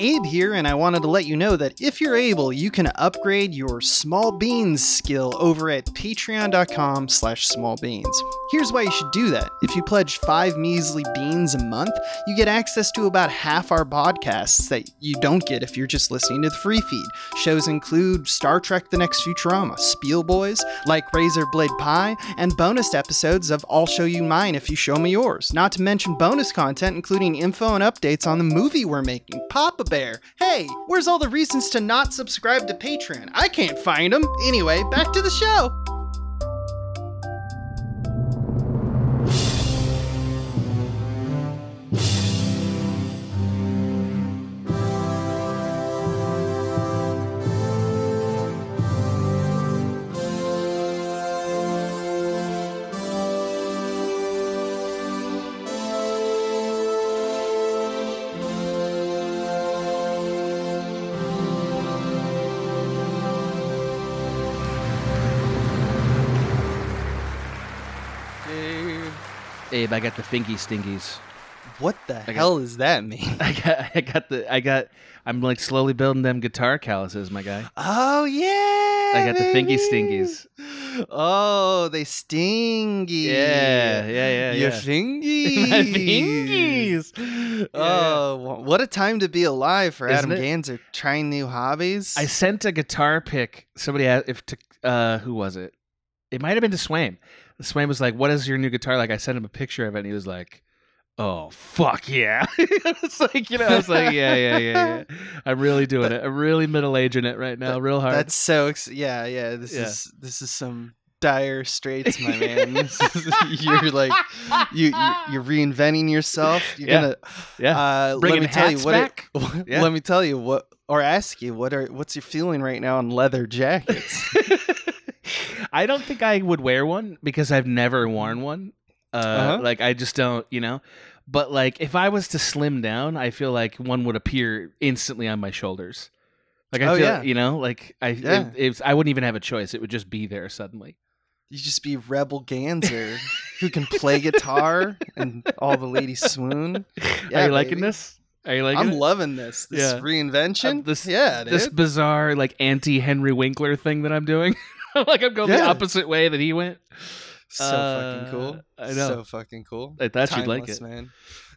Abe here, and I wanted to let you know that if you're able, you can upgrade your small beans skill over at patreon.com slash small beans. Here's why you should do that. If you pledge five measly beans a month, you get access to about half our podcasts that you don't get if you're just listening to the free feed. Shows include Star Trek The Next Futurama, Spiel Boys, like Razor Blade Pie, and bonus episodes of I'll Show You Mine if you show me yours. Not to mention bonus content including info and updates on the movie we're making, Papa Bear. Hey, where's all the reasons to not subscribe to Patreon? I can't find them. Anyway, back to the show. Abe, I got the finky stinkies. What the hell does that mean? I got, I got the, I got. I'm like slowly building them guitar calluses, my guy. Oh yeah, I got the finky baby. stinkies. Oh, they stingy. Yeah, yeah, yeah, Your yeah. fingies. My fingies. Oh, wh- what a time to be alive for Isn't Adam it? Ganser trying new hobbies. I sent a guitar pick. Somebody asked if to, uh, who was it? It might have been to Swaim. Swaim was like, "What is your new guitar like?" I sent him a picture of it, and he was like, "Oh fuck yeah!" it's like you know, I was like, "Yeah, yeah, yeah, yeah." I'm really doing it. I'm really middle aging it right now, real hard. That's so ex- yeah, yeah. This Yeah. is this is some dire straits, my man. Is- you're like you, you you're reinventing yourself. You're Yeah. gonna yeah. uh, let me tell you what. it- Yeah. Let me tell you what, or ask you what are what's your feeling right now on leather jackets? I don't think I would wear one because I've never worn one. Uh, Uh-huh. Like I just don't, you know. But like if I was to slim down, I feel like one would appear instantly on my shoulders. Like I Oh, feel, yeah. you know, like I, Yeah. it, it's, I wouldn't even have a choice. It would just be there suddenly. You just be Rebel Ganser, who can play guitar and all the ladies swoon. Yeah, Are you liking baby. this? Are you liking I'm it? loving this. This Yeah. reinvention. Uh, this- yeah, dude. this bizarre like anti Henry Winkler thing that I'm doing? like I'm going the opposite way that he went. so uh, fucking cool. I know. So fucking cool. I thought you'd like it. man.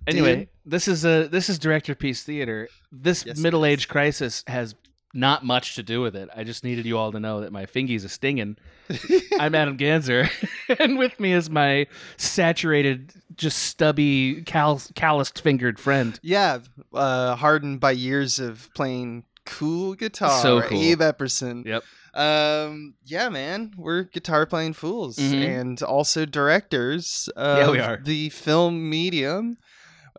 Anyway, Dude. this is a this is director piece theater. This Yes, middle age crisis has not much to do with it. I just needed you all to know that my fingies are stinging. I'm Adam Ganser, and with me is my saturated, just stubby, cal- calloused fingered friend. Yeah, uh, hardened by years of playing cool guitar. So cool. Abe Epperson. Yep. Um, yeah, man, we're guitar playing fools Mhm. and also directors of Yeah, we are. the film medium.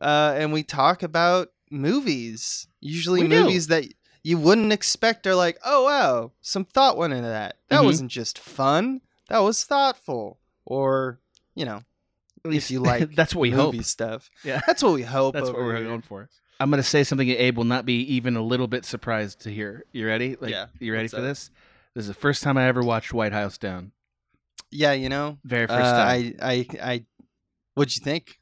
Uh, and we talk about movies, usually We do. movies that you wouldn't expect are like, oh wow, some thought went into that. That Mhm. wasn't just fun, that was thoughtful. Or, you know, At if you like that's what we movie hope. stuff. Yeah. That's what we hope. That's what we're here. going for. I'm gonna say something that Abe will not be even a little bit surprised to hear. You ready? Like, Yeah, You ready for up? this? This is the first time I ever watched White House Down. Yeah, you know, Very uh, first time. I, I, I, what'd you think?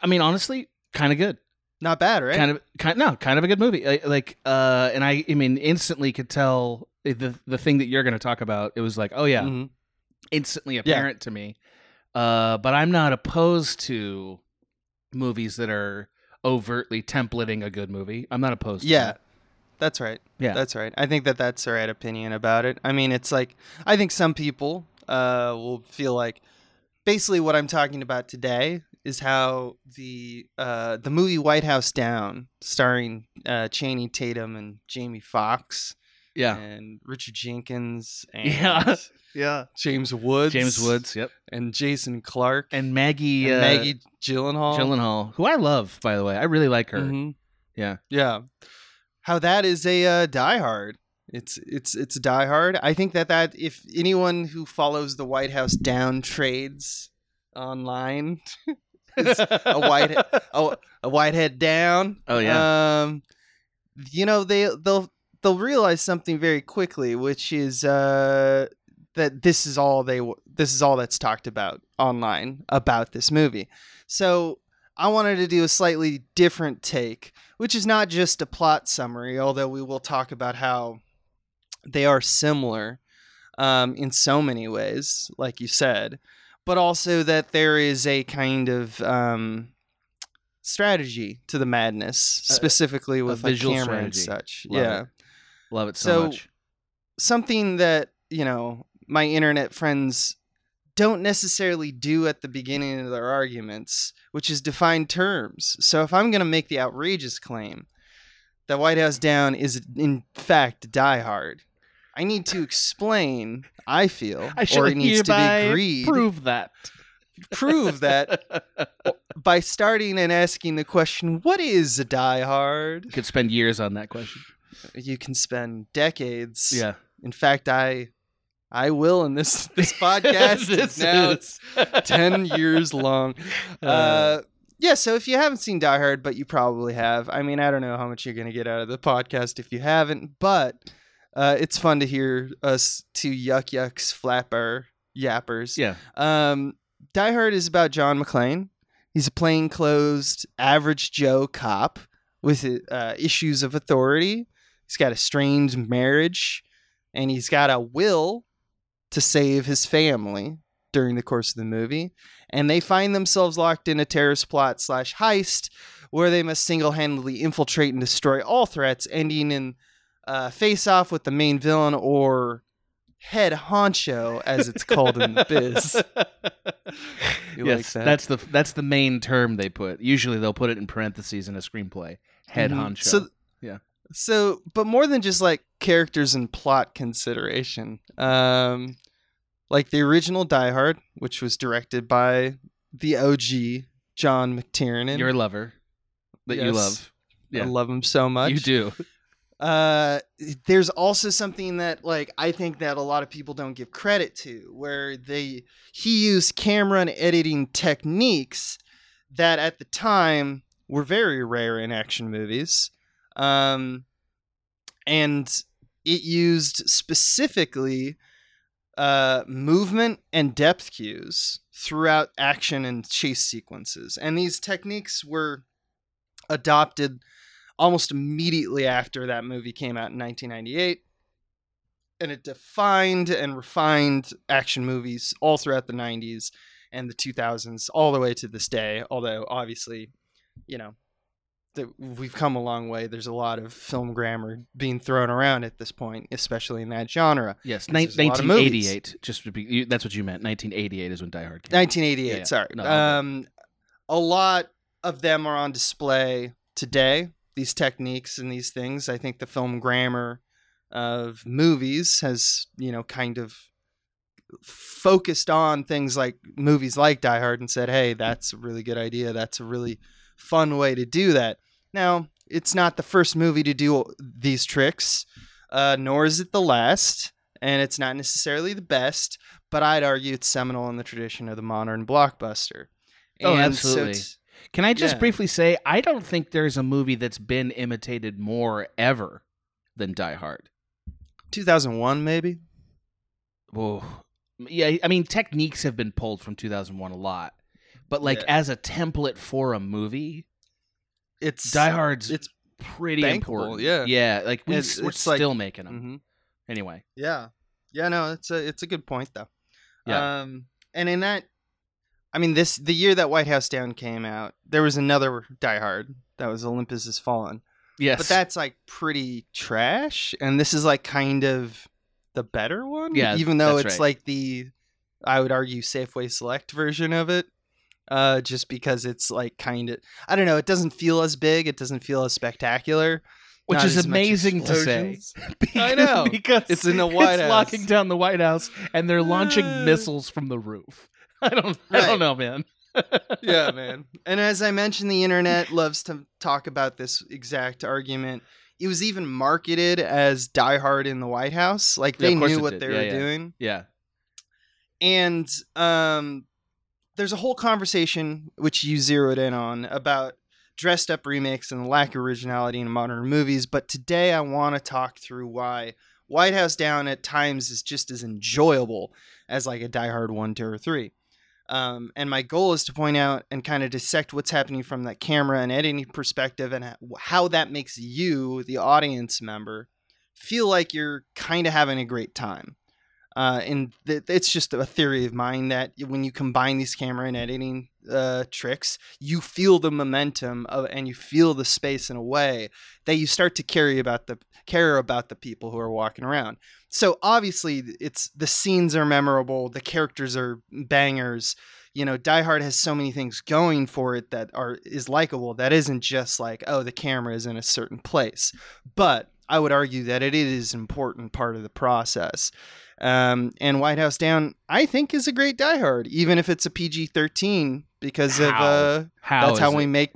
I mean, honestly, kind of good. Not bad, right? kind of kind no kind of a good movie I- like uh and i i mean instantly could tell the the thing that you're going to talk about it was like oh yeah Mhm. instantly apparent to me uh but i'm not opposed to movies that are overtly templating a good movie i'm not opposed to Yeah, that. that's right. yeah That's right. I think that that's the right opinion about it. I mean, it's like I think some people uh, will feel like basically what I'm talking about today is how the uh, the movie White House Down, starring uh, Channing Tatum and Jamie Foxx yeah and Richard Jenkins and Yeah. yeah James Woods, james woods yep and Jason Clarke and maggie and uh, Maggie Gyllenhaal. gyllenhaal who i love by the way i really like her Mhm. Yeah. Yeah. How that is a uh, Die Hard. It's it's it's Die Hard. I think that that if anyone who follows the White House down trades online, it's a white a, a whitehead down. Oh, yeah. Um, you know they they'll they'll realize something very quickly, which is uh that this is all they this is all that's talked about online about this movie. So I wanted to do a slightly different take, which is not just a plot summary, although we will talk about how they are similar um, in so many ways, like you said, but also that there is a kind of um, strategy to the madness, specifically with like visual camera and such. Love yeah. it. Love it so, So- much. something that you know my internet friends don't necessarily do at the beginning of their arguments, which is define terms. So if I'm going to make the outrageous claim that White House Down is in fact Die Hard, I need to explain. I feel, I or it needs to be agreed, prove that. prove that by starting and asking the question, "What is a Die Hard?" Could spend years on that question. You can spend decades. Yeah. In fact, I I will in this this podcast This is now is- 10 years long. Uh yeah, so if you haven't seen Die Hard, but you probably have, I mean, I don't know how much you're going to get out of the podcast if you haven't, but uh, it's fun to hear us two yuck yucks flapper yappers. yeah. Um, Die Hard is about John McClane. He's a plainclothes, average Joe cop with uh, issues of authority. He's got a strange marriage, and he's got a will to save his family during the course of the movie. And they find themselves locked in a terrorist plot slash heist where they must single handedly infiltrate and destroy all threats, ending in uh, face off with the main villain or head honcho, as it's called in the biz. You like yes, that? that's the that's the main term they put. Usually they'll put it in parentheses in a screenplay. Head Mhm. honcho. So, Yeah. So, but more than just like characters and plot consideration, um, like the original Die Hard, which was directed by the OG John McTiernan. Your lover that you Yes. love. I love him so much. You do. Uh, there's also something that like I think that a lot of people don't give credit to, where they he used camera and editing techniques that at the time were very rare in action movies, um, and it used specifically uh, movement and depth cues throughout action and chase sequences, and these techniques were adopted almost immediately after that movie came out in 1998 and it defined and refined action movies all throughout the 90s and the 2000s all the way to this day although obviously you know that we've come a long way there's a lot of film grammar being thrown around at this point especially in that genre Yes. Because there's a lot of 1988. Just to be, you, that's what you meant. 1988 is when Die Hard came. out. 1988 Yeah, yeah. sorry No, um a lot of them are on display today these techniques and these things i think the film grammar of movies has you know kind of focused on things like movies like die hard and said hey that's a really good idea that's a really fun way to do that now it's not the first movie to do these tricks uh, nor is it the last and it's not necessarily the best but I'd argue it's seminal in the tradition of the modern blockbuster. Oh, And so absolutely. t- Can I just Yeah. briefly say I don't think there's a movie that's been imitated more ever than Die Hard. 2001, maybe. Whoa. Yeah, I mean techniques have been pulled from 2001 a lot. But like Yeah. as a template for a movie, It's Die Hard's It's pretty bankable, important. yeah. Yeah, like we, It's- we're it's like- still making them. Mhm. Anyway. Yeah, yeah. No, it's a it's a good point though. Yeah. Um, and in that, I mean, this the year that White House Down came out, there was another Die Hard that was Olympus Has Fallen, Yes. but that's like pretty trash, and this is like kind of the better one. Yeah, even though it's right. like the, I would argue Safeway Select version of it. Uh, just because it's like kind of, I don't know, it doesn't feel as big, it doesn't feel as spectacular, which is amazing to say. because, I know. because It's in the White House. locking down the White House, and they're launching Uh. missiles from the roof. I don't. I don't know, man. yeah, man. And as I mentioned, the internet loves to talk about this exact argument. It was even marketed as Die Hard in the White House. Like they course knew what did. they Yeah, were yeah. doing. Yeah. And um, there's a whole conversation which you zeroed in on about dressed up remakes and the lack of originality in modern movies. But today I want to talk through why White House Down at times is just as enjoyable as like a Die Hard 1, 2, or 3. Um, and my goal is to point out and kind of dissect what's happening from that camera and editing perspective and how that makes you, the audience member, feel like you're kind of having a great time. Uh, and th- it's just a theory of mine that when you combine these camera and editing uh, tricks, you feel the momentum of, and you feel the space in a way that you start to carry about the care about the people who are walking around. So obviously, it's the scenes are memorable, the characters are bangers. You know, Die Hard has so many things going for it that are is likable. That isn't just like oh, the camera is in a certain place, but I would argue that it is an important part of the process. Um, and White House Down, I think, is a great Die Hard, even if it's a PG thirteen, because of How? uh, How that's how we it? make.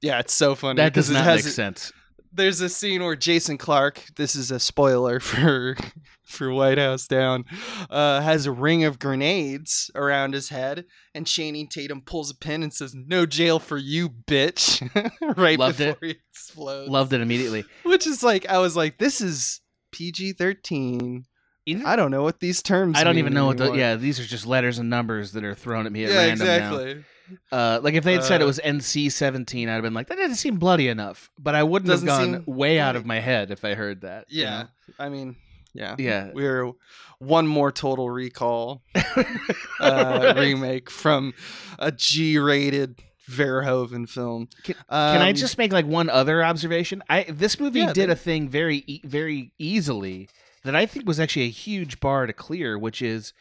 Yeah, it's so funny. That does it not make a- sense. There's a scene where Jason Clarke, this is a spoiler for for White House Down, uh, has a ring of grenades around his head, and Channing Tatum pulls a pin and says, "No jail for you, bitch!" right Loved before it. he explodes. Loved it immediately. Which is like, I was like, this is PG thirteen. You I don't know what these terms. I don't mean even know what the yeah. These are just letters and numbers that are thrown at me at yeah, random now. exactly. Uh, like if they had said it Uh, was NC seventeen, I'd have been like, that doesn't seem bloody enough. But I wouldn't have gone seem way out of my head if I heard that. you Yeah, know? I mean, yeah, yeah. We're one more Total Recall uh, remake from a G-rated Verhoeven film. Can- Can I Um, just make like one other observation? I this movie Yeah, did they- a thing very e- very easily that I think was actually a huge bar to clear, which is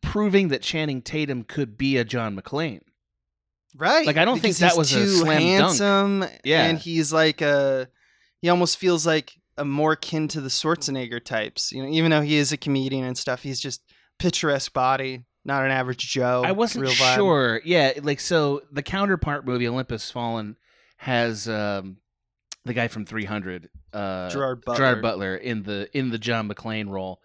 proving that Channing Tatum could be a John McClane. right? like, I don't think that was a too slam dunk. handsome. Yeah. and he's like a. He almost feels like a more kin to the Schwarzenegger types. You know, even though he is a comedian and stuff, he's just picturesque body, not an average Joe. I wasn't real sure. Yeah, like so the counterpart movie Olympus Fallen has um the guy from 300 uh Gerard Butler. Gerard Butler in the in the John McClane role.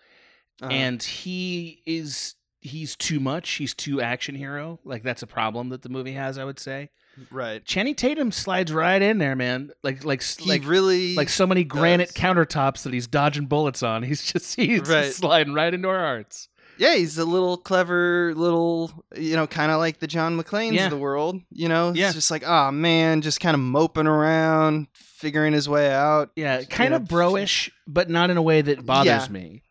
Uh-huh. and he is he's too much he's too action hero like that's a problem that the movie has i would say right, channing tatum slides right in there man like like he like really like so many granite does. countertops that he's dodging bullets on he's just he's just sliding right into our hearts yeah, he's a little clever, little, you know, kind of like the John McClanes Yeah. of the world. You know, Yeah. it's just like, oh man, just kind of moping around, figuring his way out. yeah kind of broish but not in a way that bothers Yeah. me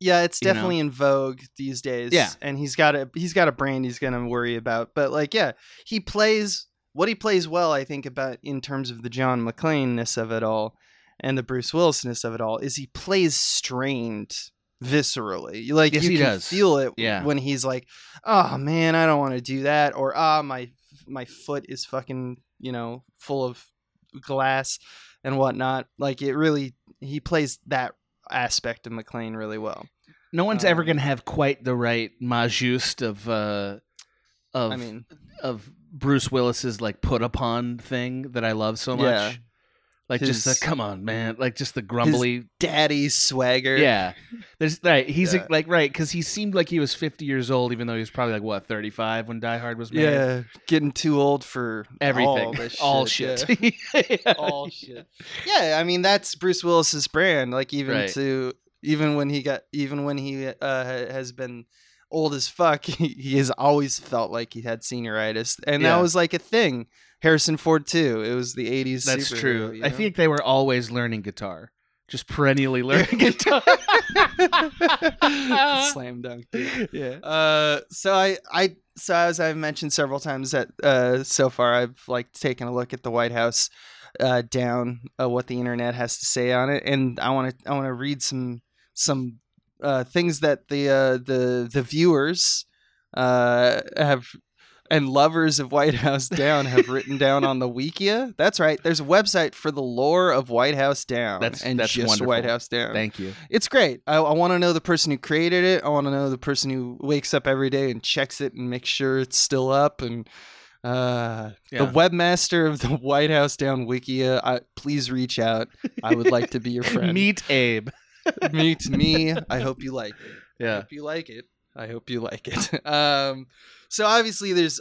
Yeah, it's You know? definitely in vogue these days. Yeah. and he's got a he's got a brand he's gonna worry about. But like, yeah, he plays what he plays well. I think about in terms of the John McClane-ness of it all and the Bruce Willis-ness of it all is he plays strained viscerally. Like Yes, you he can does. feel it Yeah. when he's like, "Oh man, I don't want to do that," or "Ah, my my foot is fucking you know full of glass and whatnot." Like it really, he plays that aspect of McClane really well. no one's ever Um, gonna have quite the right majust of uh of I mean, of Bruce Willis's like put upon thing that I love so much. Yeah. Like just the come on, man. Like just the grumbly. daddy swagger. Yeah. There's right. He's Yeah. like right because he seemed like he was 50 years old, even though he was probably like what 35 when Die Hard was made. yeah, getting too old for Everything. all, this All shit. shit. yeah. all shit. Yeah, I mean that's Bruce Willis's brand. Like even Right. to even when he got even when he uh, has been old as fuck, he, he has always felt like he had senioritis, and Yeah. that was like a thing. Harrison Ford too. It was the '80s. That's true. you I think they were always learning guitar. Just perennially learning guitar. slam dunk. dude. yeah. Uh, so I, I, so as I've mentioned several times that uh, so far I've like taken a look at the White House uh, down uh, what the internet has to say on it, and I want to, I want to read some some uh, things that the uh, the the viewers uh, have and lovers of White House Down have written down on the Wikia. That's right. There's a website for the lore of White House Down. That's- and that's just wonderful. White House Down. Thank you. It's great. I, I want to know the person who created it. I want to know the person who wakes up every day and checks it and makes sure it's still up. And uh, Yeah. the webmaster of the White House Down Wikia, I, please reach out. I would like to be your friend. Meet Abe. Meet me. I hope you like it. I Yeah. hope you like it. I hope you like it. Um, so obviously, there's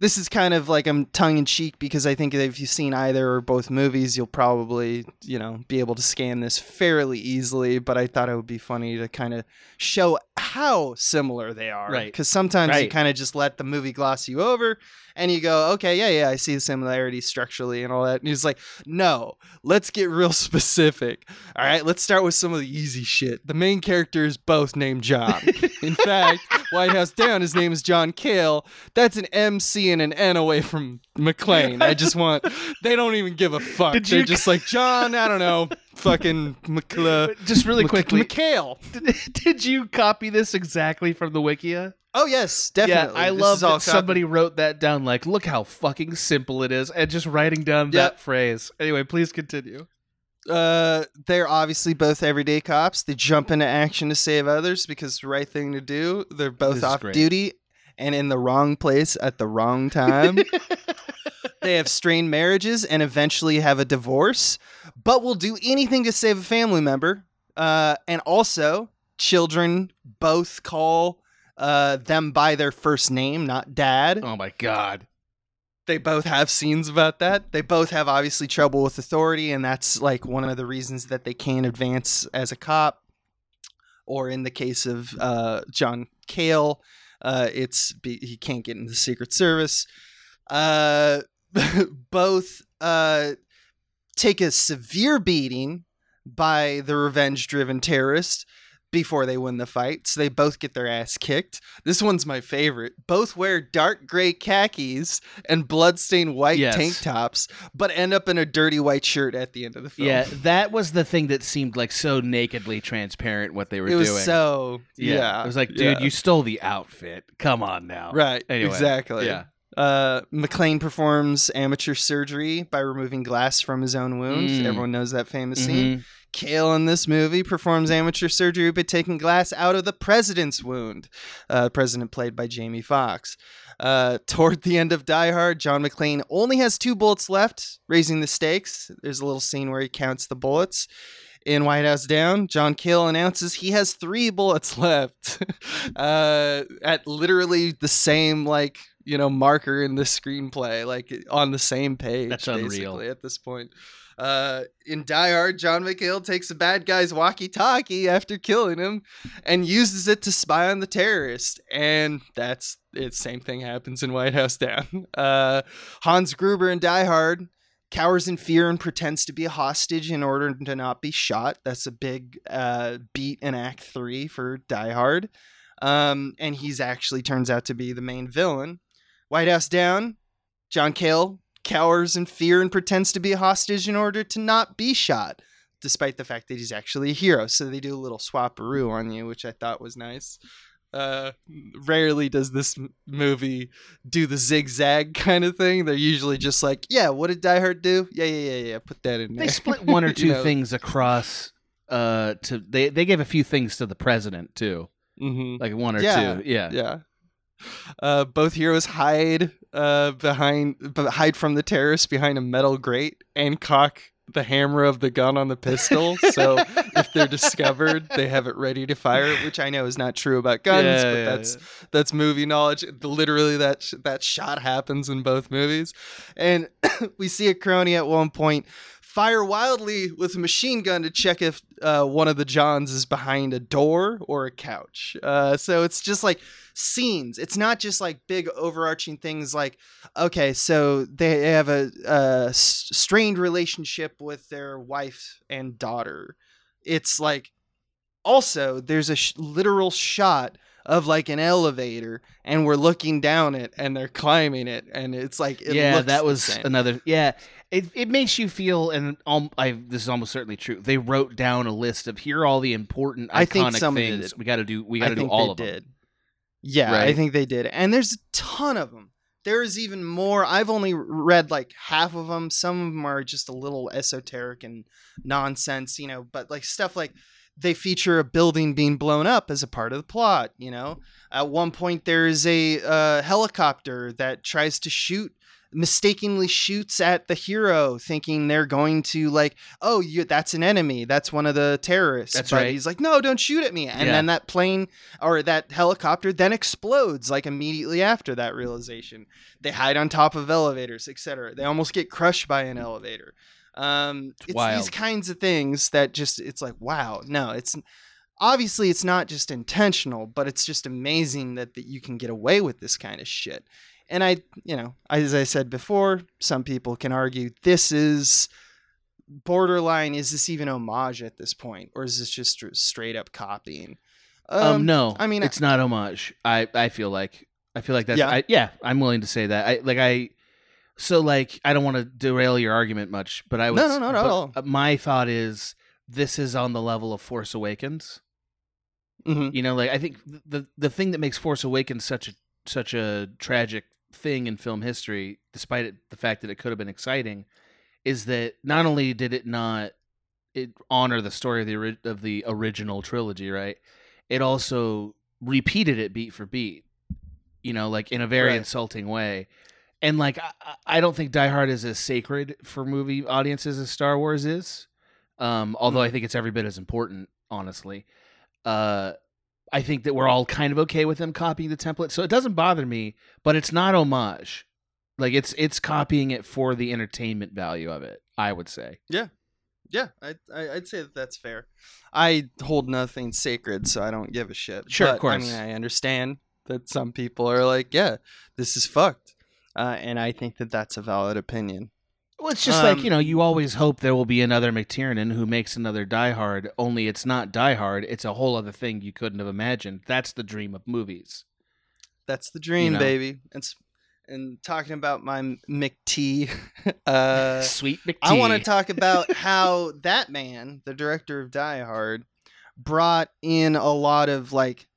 this is kind of like I'm tongue in cheek because I think if you've seen either or both movies, you'll probably, you know, be able to scan this fairly easily. But I thought it would be funny to kind of show how similar they are. Right. Because sometimes you kind of just let the movie gloss you over and you go, okay, yeah, yeah, I see the similarities structurally and all that. And he's like, no, let's get real specific. All right, let's start with some of the easy shit. The main character is both named John. In fact, White House Down, his name is John Cale. That's an MC and an N away from McClane. I just want, they don't even give a fuck. Did They're you- just like, John, I don't know, fucking McCla- Just really Mc- quickly, McHale. did, did you copy this exactly from the Wikia? Oh, yes, definitely. Yeah, I This love is all that somebody wrote that down. Like, look how fucking simple it is, and just writing down that Yep. phrase. Anyway, please continue. uh they're obviously both everyday cops they jump into action to save others because it's the right thing to do they're both This is off great. duty and in the wrong place at the wrong time they have strained marriages and eventually have a divorce but will do anything to save a family member uh and also children both call uh them by their first name not dad oh my god. they both have scenes about that. They both have obviously trouble with authority, and that's like one of the reasons that they can't advance as a cop. Or in the case of uh, John Cale, uh, it's he can't get into the Secret Service. Uh, both uh, take a severe beating by the revenge-driven terrorist before they win the fight. So they both get their ass kicked. This one's my favorite. Both wear dark gray khakis and bloodstained white Yes. tank tops, but end up in a dirty white shirt at the end of the film. Yeah, that was the thing that seemed like so nakedly transparent what they were it was doing. so yeah. It was like, dude, yeah. you stole the outfit. Come on now. right Anyway, exactly. Yeah. Uh, McClane performs amateur surgery by removing glass from his own wound. Mm. Everyone knows that famous scene. Mhm. Cale in this movie performs amateur surgery by taking glass out of the president's wound. Uh, president played by Jamie Foxx. Uh, toward the end of Die Hard, John McClane only has two bullets left, raising the stakes. There's a little scene where he counts the bullets. In White House Down, John Cale announces he has three bullets left, uh, at literally the same like you know marker in the screenplay, like on the same page. That's unreal. basically, At this point, uh, in Die Hard, John McHale takes a bad guy's walkie-talkie after killing him and uses it to spy on the terrorist. And that's it. Same thing happens in White House Down. Uh, Hans Gruber in Die Hard cowers in fear and pretends to be a hostage in order to not be shot. That's a big uh, beat in Act Three for Die Hard. Um, and he's actually turns out to be the main villain. White House Down, John Cale cowers in fear and pretends to be a hostage in order to not be shot, despite the fact that he's actually a hero. So they do a little swapperoo on you, which I thought was nice. Uh, rarely does this movie do the zigzag kind of thing. They're usually just like, yeah, what did Die Hard do? Yeah, yeah, yeah, yeah. Put that in there. They split one or You two know? things across. Uh, to they they gave a few things to the president too, Mhm. like one or Yeah, two. Yeah. Yeah. Uh, both heroes hide uh, behind, hide from the terrorists behind a metal grate and cock the hammer of the gun on the pistol. so if they're discovered, they have it ready to fire, which I know is not true about guns, Yeah, but yeah, that's that's movie knowledge. Literally, that sh- that shot happens in both movies, and we see a crony at one point fire wildly with a machine gun to check if uh, one of the Johns is behind a door or a couch. Uh, so it's just like scenes. It's not just like big overarching things like, okay, so they have a strained relationship with their wife and daughter. It's like also there's a sh- literal shot of like an elevator and we're looking down it and they're climbing it and it's like it yeah, that was same. another. Yeah, it it makes you feel, and um, I this is almost certainly true. They wrote down a list of here are all the important iconic I think did things we got to do. We got to do all of them. did. Yeah, I think they did. And there's a ton of them. There is even more. I've only read like half of them. Some of them are just a little esoteric and nonsense, you know, but like stuff like they feature a building being blown up as a part of the plot, you know. At one point there's a uh, helicopter that tries to shoot mistakenly shoots at the hero thinking they're going to like oh you that's an enemy that's one of the terrorists That's but right. he's like no don't shoot at me and Yeah. then that plane or that helicopter then explodes like immediately after that realization they hide on top of elevators etc they almost get crushed by an elevator um it's, wild. these kinds of things that just it's like wow no it's obviously it's not just intentional but it's just amazing that, that you can get away with this kind of shit and i you know as i said before some people can argue this is borderline is this even homage at this point or is this just straight up copying Um, no, I mean, it's not homage. I I feel like I feel like that's Yeah. yeah. I, yeah. I'm willing to say that. I like I. So like I don't want to derail your argument much, but I would. No, no, no, not at but, all. uh, My thought is this is on the level of Force Awakens. Mhm. You know, like I think the the thing that makes Force Awakens such a such a tragic thing in film history, despite it, the fact that it could have been exciting, is that not only did it not it honor the story of the ori- of the original trilogy, right? It also repeated it beat for beat. You know, like in a very Right. insulting way. And like I, I- I don't think Die Hard is as sacred for movie audiences as Star Wars is. Um, although I think it's every bit as important, honestly. Uh, I think that we're all kind of okay with them copying the template, so it doesn't bother me. But it's not homage; like it's it's copying it for the entertainment value of it. I would say. yeah yeah, I i'd say that that's fair i hold nothing sacred so i don't give a shit Sure, of But, i mean i understand that some people are like yeah this is fucked uh, and i think that that's a valid opinion Well, it's just Um, like you know, you always hope there will be another McTiernan who makes another Die Hard. Only it's not Die Hard; it's a whole other thing you couldn't have imagined. That's the dream of movies. That's the dream, know. baby. And and talking about my McT, uh, Sweet McT. I want to talk about how that man, the director of Die Hard, brought in a lot of like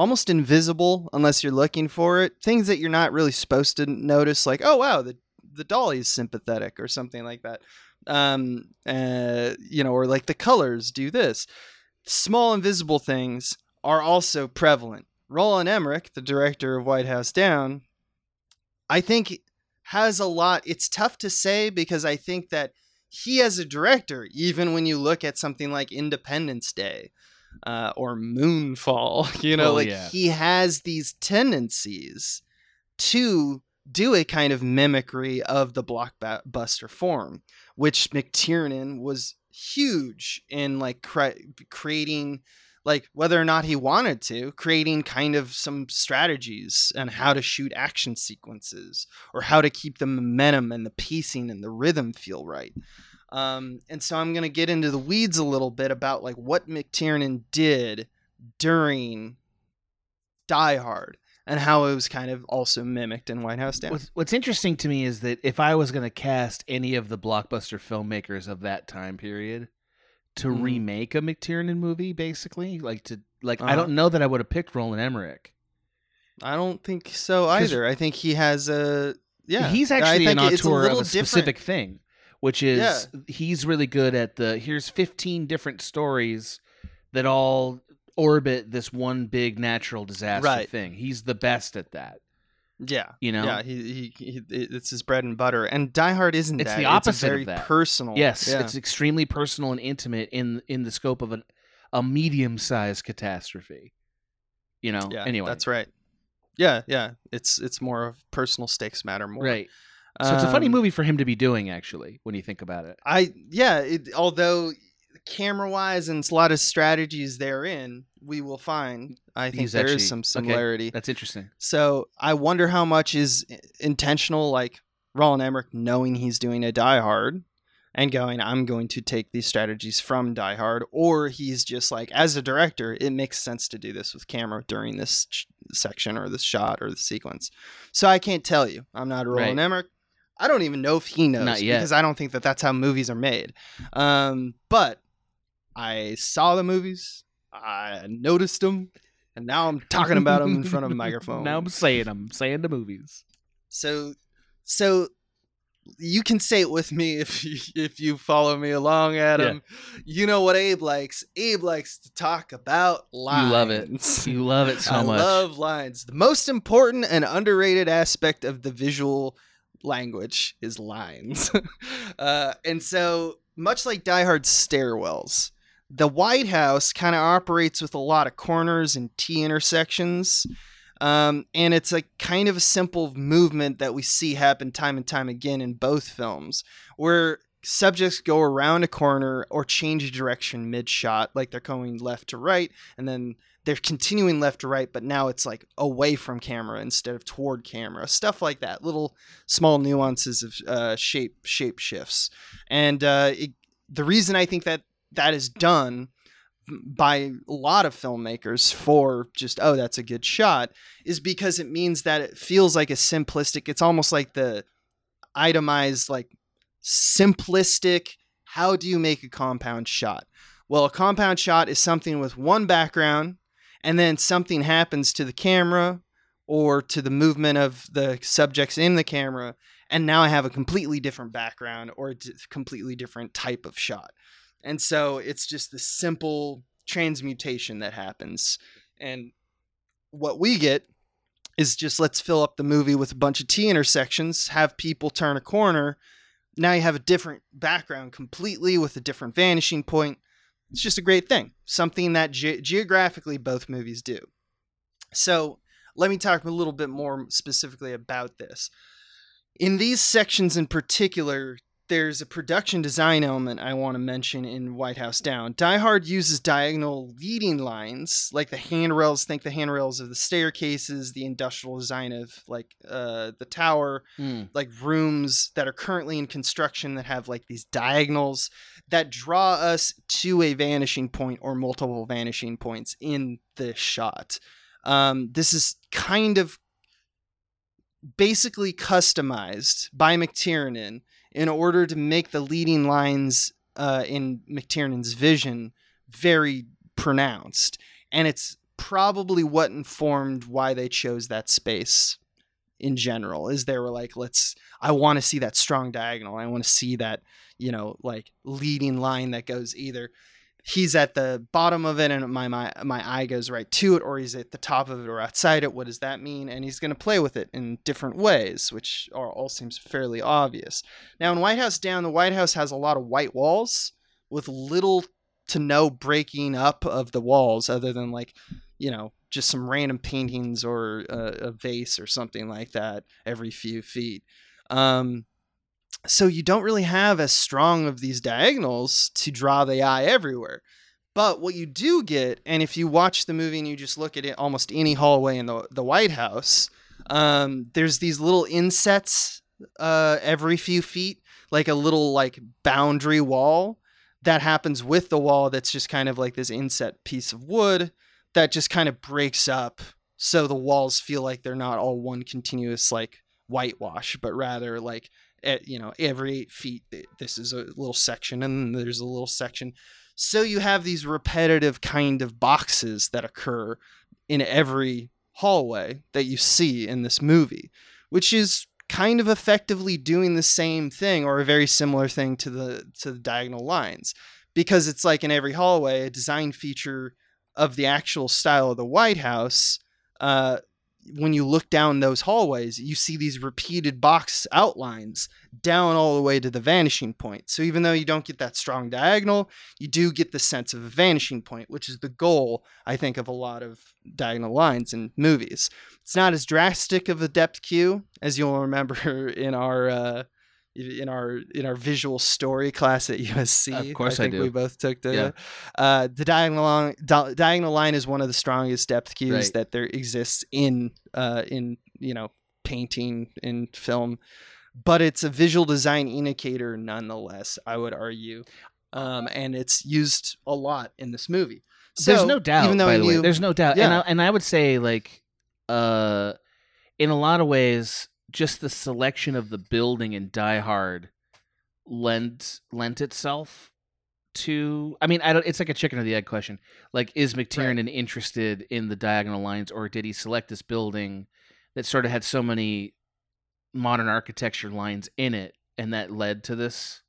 almost invisible, unless you're looking for it, things that you're not really supposed to notice. Like, oh wow, the the dolly is sympathetic or something like that. Um, uh, you know, or like the colors do this. Small invisible things are also prevalent. Roland Emmerich, the director of White House Down, I think has a lot. It's tough to say because I think that he, as a director, even when you look at something like Independence Day uh, or Moonfall, you know, Oh, like yeah. he has these tendencies to do a kind of mimicry of the blockbuster form, which McTiernan was huge in like cre- creating like whether or not he wanted to creating kind of some strategies on how to shoot action sequences or how to keep the momentum and the pacing and the rhythm feel right um, and so i'm going to get into the weeds a little bit about like what mctiernan did during die hard and how it was kind of also mimicked in white house down What's, what's interesting to me is that if I was going to cast any of the blockbuster filmmakers of that time period to Mhm. remake a McTiernan movie, basically, like to like, I Uh-huh. don't know that I would have picked Roland Emmerich. i don't think so either i think he has a yeah he's I actually an auteur of little a specific thing, which is Yeah. he's really good at the here's 15 different stories that all orbit this one big natural disaster Right. thing. He's the best at that. yeah You know, Yeah, he, he, he it's his bread and butter. And Die Hard isn't It's that. the opposite a very of that. personal. Yes, yeah. it's extremely personal and intimate in in the scope of an, a medium sized catastrophe. You know. yeah. anyway, that's right. Yeah, yeah. It's it's more of personal stakes matter more. right. So it's a funny Um, movie for him to be doing, actually, when you think about it. I yeah. It, although camera wise and a lot of strategies therein, we will find. I think there is actually- some okay. similarity. That's interesting. So I wonder how much is intentional, like Roland Emmerich knowing he's doing a Die Hard and going, I'm going to take these strategies from Die Hard, or he's just like, as a director, it makes sense to do this with camera during this sh- section or this shot or the sequence. So I can't tell you. I'm not a Roland. Emmerich. I don't even know if he knows Not yet. because I don't think that that's how movies are made. Um, but I saw the movies, I noticed them, and now I'm talking about them in front of a microphone. now I'm saying I'm saying the movies. So, so you can say it with me if you, if you follow me along, Adam. You know what Abe likes. Abe likes to talk about lines. You love it. You love it so I much. love lines. The most important and underrated aspect of the visual language is lines. uh, and so, much like Die Hard's stairwells, the White House kind of operates with a lot of corners and T intersections. Um, and it's a kind of a simple movement that we see happen time and time again in both films, where subjects go around a corner or change direction mid shot, like they're going left to right, and then they're continuing left to right, but now it's like away from camera instead of toward camera. Stuff like that, little small nuances of uh, shape shape shifts, and uh, it, the reason I think that that is done by a lot of filmmakers for just oh that's a good shot is because it means that it feels like a simplistic it's almost like the itemized like simplistic how do you make a compound shot well a compound shot is something with one background and then something happens to the camera or to the movement of the subjects in the camera and now i have a completely different background or a completely different type of shot and so it's just the simple transmutation that happens. And what we get is just let's fill up the movie with a bunch of T intersections, have people turn a corner. Now you have a different background completely with a different vanishing point. It's just a great thing, something that ge- geographically both movies do. So let me talk a little bit more specifically about this. In these sections in particular, there's a production design element I want to mention in White House Down. Die Hard uses diagonal leading lines, like the handrails. Think the handrails of the staircases, the industrial design of like uh, the tower, Mm. like rooms that are currently in construction that have like these diagonals that draw us to a vanishing point or multiple vanishing points in the shot. Um, this is kind of basically customized by McTiernan in order to make the leading lines uh, in McTiernan's vision very pronounced. And it's probably what informed why they chose that space in general is they were like let's i want to see that strong diagonal i want to see that you know like leading line that goes either he's at the bottom of it and my my my eye goes right to it or he's at the top of it or outside it. What does that mean? And he's going to play with it in different ways which are all seems fairly obvious. Now in white house down the white house has a lot of white walls with little to no breaking up of the walls other than like you know just some random paintings or a, a vase or something like that every few feet. Um so you don't really have as strong of these diagonals to draw the eye everywhere. But what you do get, and if you watch the movie and you just look at it, almost any hallway in the the White House, um, there's these little insets uh, every few feet, like a little like boundary wall that happens with the wall. That's just kind of like this inset piece of wood that just kind of breaks up, so the walls feel like they're not all one continuous like whitewash, but rather like at, you know every eight feet this is a little section and there's a little section. So you have these repetitive kind of boxes that occur in every hallway that you see in this movie which is kind of effectively doing the same thing or a very similar thing to the to the diagonal lines. Because it's like in every hallway a design feature of the actual style of the white house uh, when you look down those hallways, you see these repeated box outlines down all the way to the vanishing point. So even though you don't get that strong diagonal, you do get the sense of a vanishing point, which is the goal, I think, of a lot of diagonal lines in movies. It's not as drastic of a depth cue as you'll remember in our uh, in our in our visual story class at USC. Of course I think do. we both took the Yeah. uh, the diagonal line, di- diagonal line is one of the strongest depth cues Right. that there exists in uh, in you know painting in film, but it's a visual design indicator nonetheless. I would argue, um, and it's used a lot in this movie. So, there's no doubt. Even though by the way, there's no doubt, and I, and I would say like, uh, in a lot of ways, just the selection of the building in Die Hard lent lent itself to. I mean, I don't. It's like a chicken or the egg question. Like, is McTiernan interested in the diagonal lines, or did he select this building that sort of had so many modern architecture lines in it, and that led to this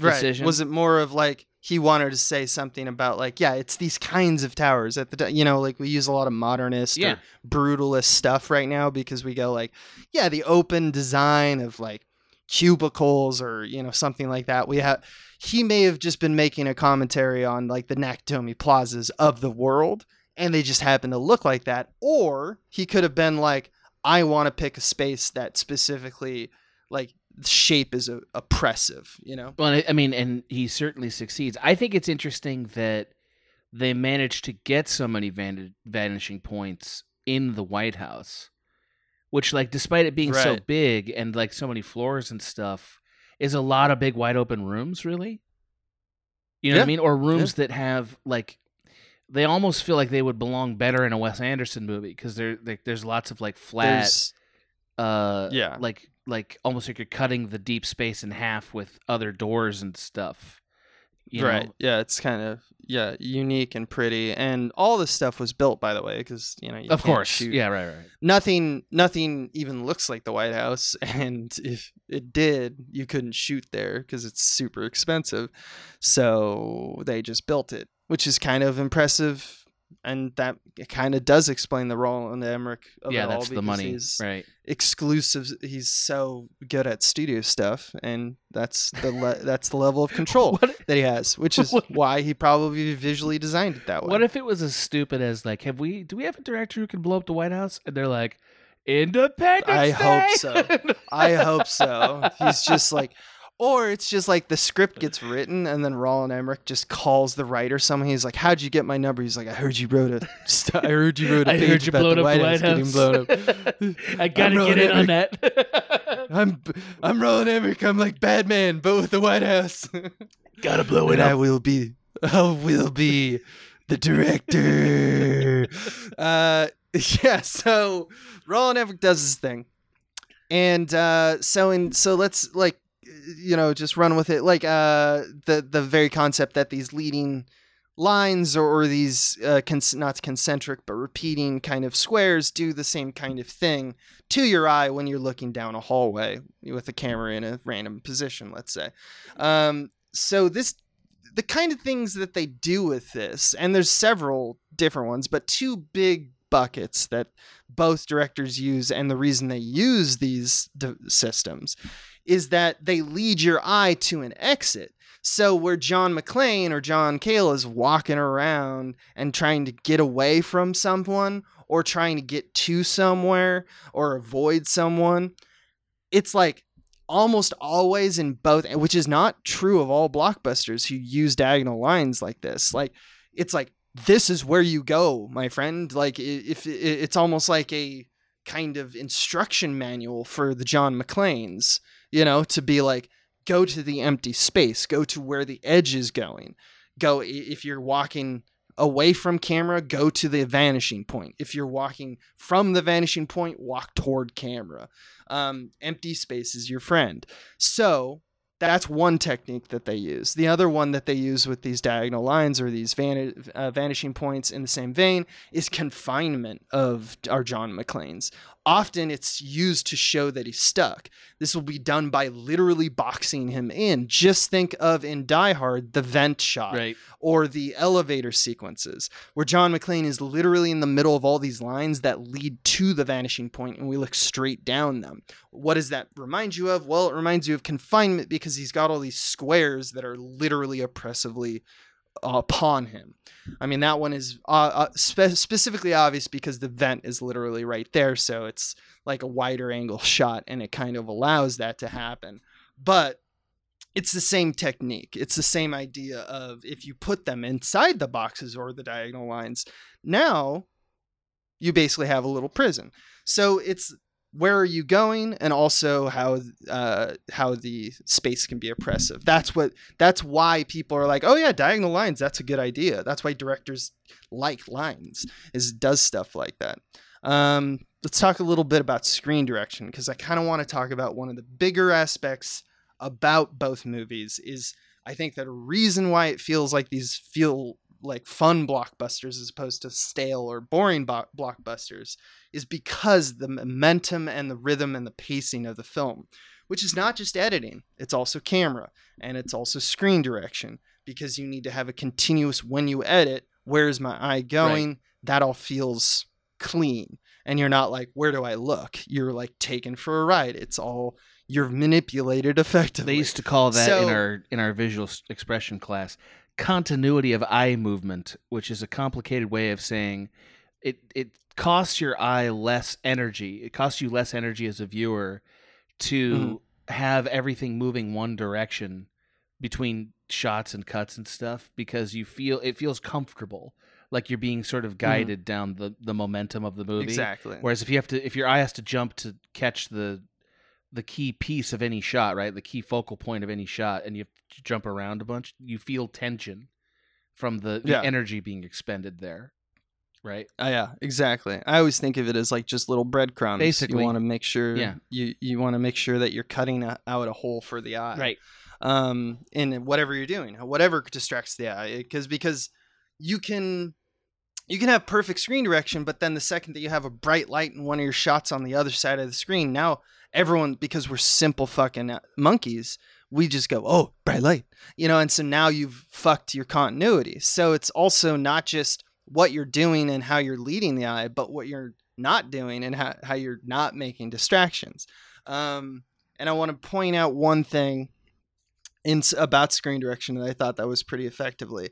right. decision? Was it more of like he wanted to say something about like yeah it's these kinds of towers at the you know like we use a lot of modernist Yeah. or brutalist stuff right now because we go like yeah the open design of like cubicles or you know something like that we have he may have just been making a commentary on like the nakatomi plazas of the world and they just happen to look like that or he could have been like i want to pick a space that specifically like shape is oppressive you know Well, I- I mean, and he certainly succeeds. I think it's interesting that they managed to get so many van- vanishing points in the White House, which, like, despite it being so big and like so many floors and stuff, is a lot of big wide open rooms. Really, you know what I mean? Or rooms that have like. They almost feel like they would belong better in a Wes Anderson movie because there, like, there's lots of like flat, There's- uh, Yeah. like like almost like you're cutting the deep space in half with other doors and stuff. You right know? yeah it's kind of yeah unique and pretty and all this stuff was built by the way because you know you of course. shoot. Yeah, right, right. nothing nothing even looks like the white house and if it did you couldn't shoot there because it's super expensive so they just built it which is kind of impressive and that kind of does explain the Roland Emmerich of yeah, it all that's the money, he's right? exclusive he's so good at studio stuff and that's the le- that's the level of control What, that he has, which is What- why he probably visually designed it that way. what if it was as stupid as like, have we? Do we have a director who can blow up the White House? And they're like, Independence I hope so. I hope so. He's just like, or it's just like the script gets written and then Roland Emmerich just calls the writer someone. He's like, "How'd you get my number?" He's like, "I heard you wrote a, st- I heard you wrote a I page heard you about blowed the up White the House White getting House. blown up." I gotta get in Roland on that. I'm I'm Roland Emmerich. I'm like Batman, but with the White House. gotta blow it and I will be I will be the director. uh yeah, so Roland Emmerich does his thing. And uh so in so let's like you know just run with it. Like uh the the very concept that these leading lines or, or these uh not concentric but repeating kind of squares do the same kind of thing to your eye when you're looking down a hallway with a camera in a random position let's say. Um so this the kind of things that they do with this and there's several different ones but two big buckets that both directors use and the reason they use these d- systems is that they lead your eye to an exit so where John McClane or John Cale is walking around and trying to get away from someone or trying to get to somewhere or avoid someone, it's like almost always in both, which is not true of all blockbusters who use diagonal lines like this. Like it's like this is where you go, my friend. Like if it's almost like a kind of instruction manual for the John McClanes, you know, to be like go to the empty space, go to where the edge is going. Go if you're walking away from camera, go to the vanishing point. If you're walking from the vanishing point, walk toward camera. Um, empty space is your friend. So that's one technique that they use. The other one that they use with these diagonal lines or these van- uh, vanishing points in the same vein is confinement of our John McClane's. Often it's used to show that he's stuck. This will be done by literally boxing him in. Just think of in Die Hard the vent shot Right. or the elevator sequences where John McClane is literally in the middle of all these lines that lead to the vanishing point and we look straight down them. What does that remind you of? Well, it reminds you of confinement because he's got all these squares that are literally oppressively upon him. I mean, that one is uh, uh, spe- specifically obvious because the vent is literally right there. So it's like a wider angle shot and it kind of allows that to happen. But it's the same technique. It's the same idea of if you put them inside the boxes or the diagonal lines, now you basically have a little prison. So it's where are you going and also how uh, how the space can be oppressive. That's what that's why people are like, "Oh yeah, diagonal lines, that's a good idea." That's why directors like lines is does stuff like that. Um, let's talk a little bit about screen direction because I kind of want to talk about one of the bigger aspects about both movies is I think that a reason why it feels like these feel like fun blockbusters as opposed to stale or boring bo- blockbusters is because the momentum and the rhythm and the pacing of the film. which is not just editing, it's also camera and it's also screen direction because you need to have a continuous when you edit, where's my eye going? That all feels clean. And you're not like, where do I look? You're like taken for a ride. It's all you're manipulated effectively. They used to call that So- in our in our visual expression class continuity of eye movement, which is a complicated way of saying it it costs your eye less energy. It costs you less energy as a viewer to Mm-hmm. have everything moving one direction between shots and cuts and stuff because you feel it feels comfortable like you're being sort of guided down the the momentum of the movie. Mm-hmm. exactly. Whereas if you have to, if your eye has to jump to catch the the key piece of any shot, right, the key focal point of any shot, and you have to jump around a bunch, you feel tension from the, the Yeah. energy being expended there, right? Uh, yeah, exactly. I always think of it as like just little breadcrumbs. Basically. you want to make sure. Yeah. You you want to make sure that you're cutting a, out a hole for the eye. Right. Um, in whatever you're doing, whatever distracts the eye, because because you can you can have perfect screen direction, but then the second that you have a bright light in one of your shots on the other side of the screen, now everyone because we're simple fucking monkeys, we just go, oh, bright light, you know, and so now you've fucked your continuity. So it's also not just what you're doing and how you're leading the eye, but what you're not doing and how, how you're not making distractions. Um, and I want to point out one thing in about screen direction that I thought that was pretty effectively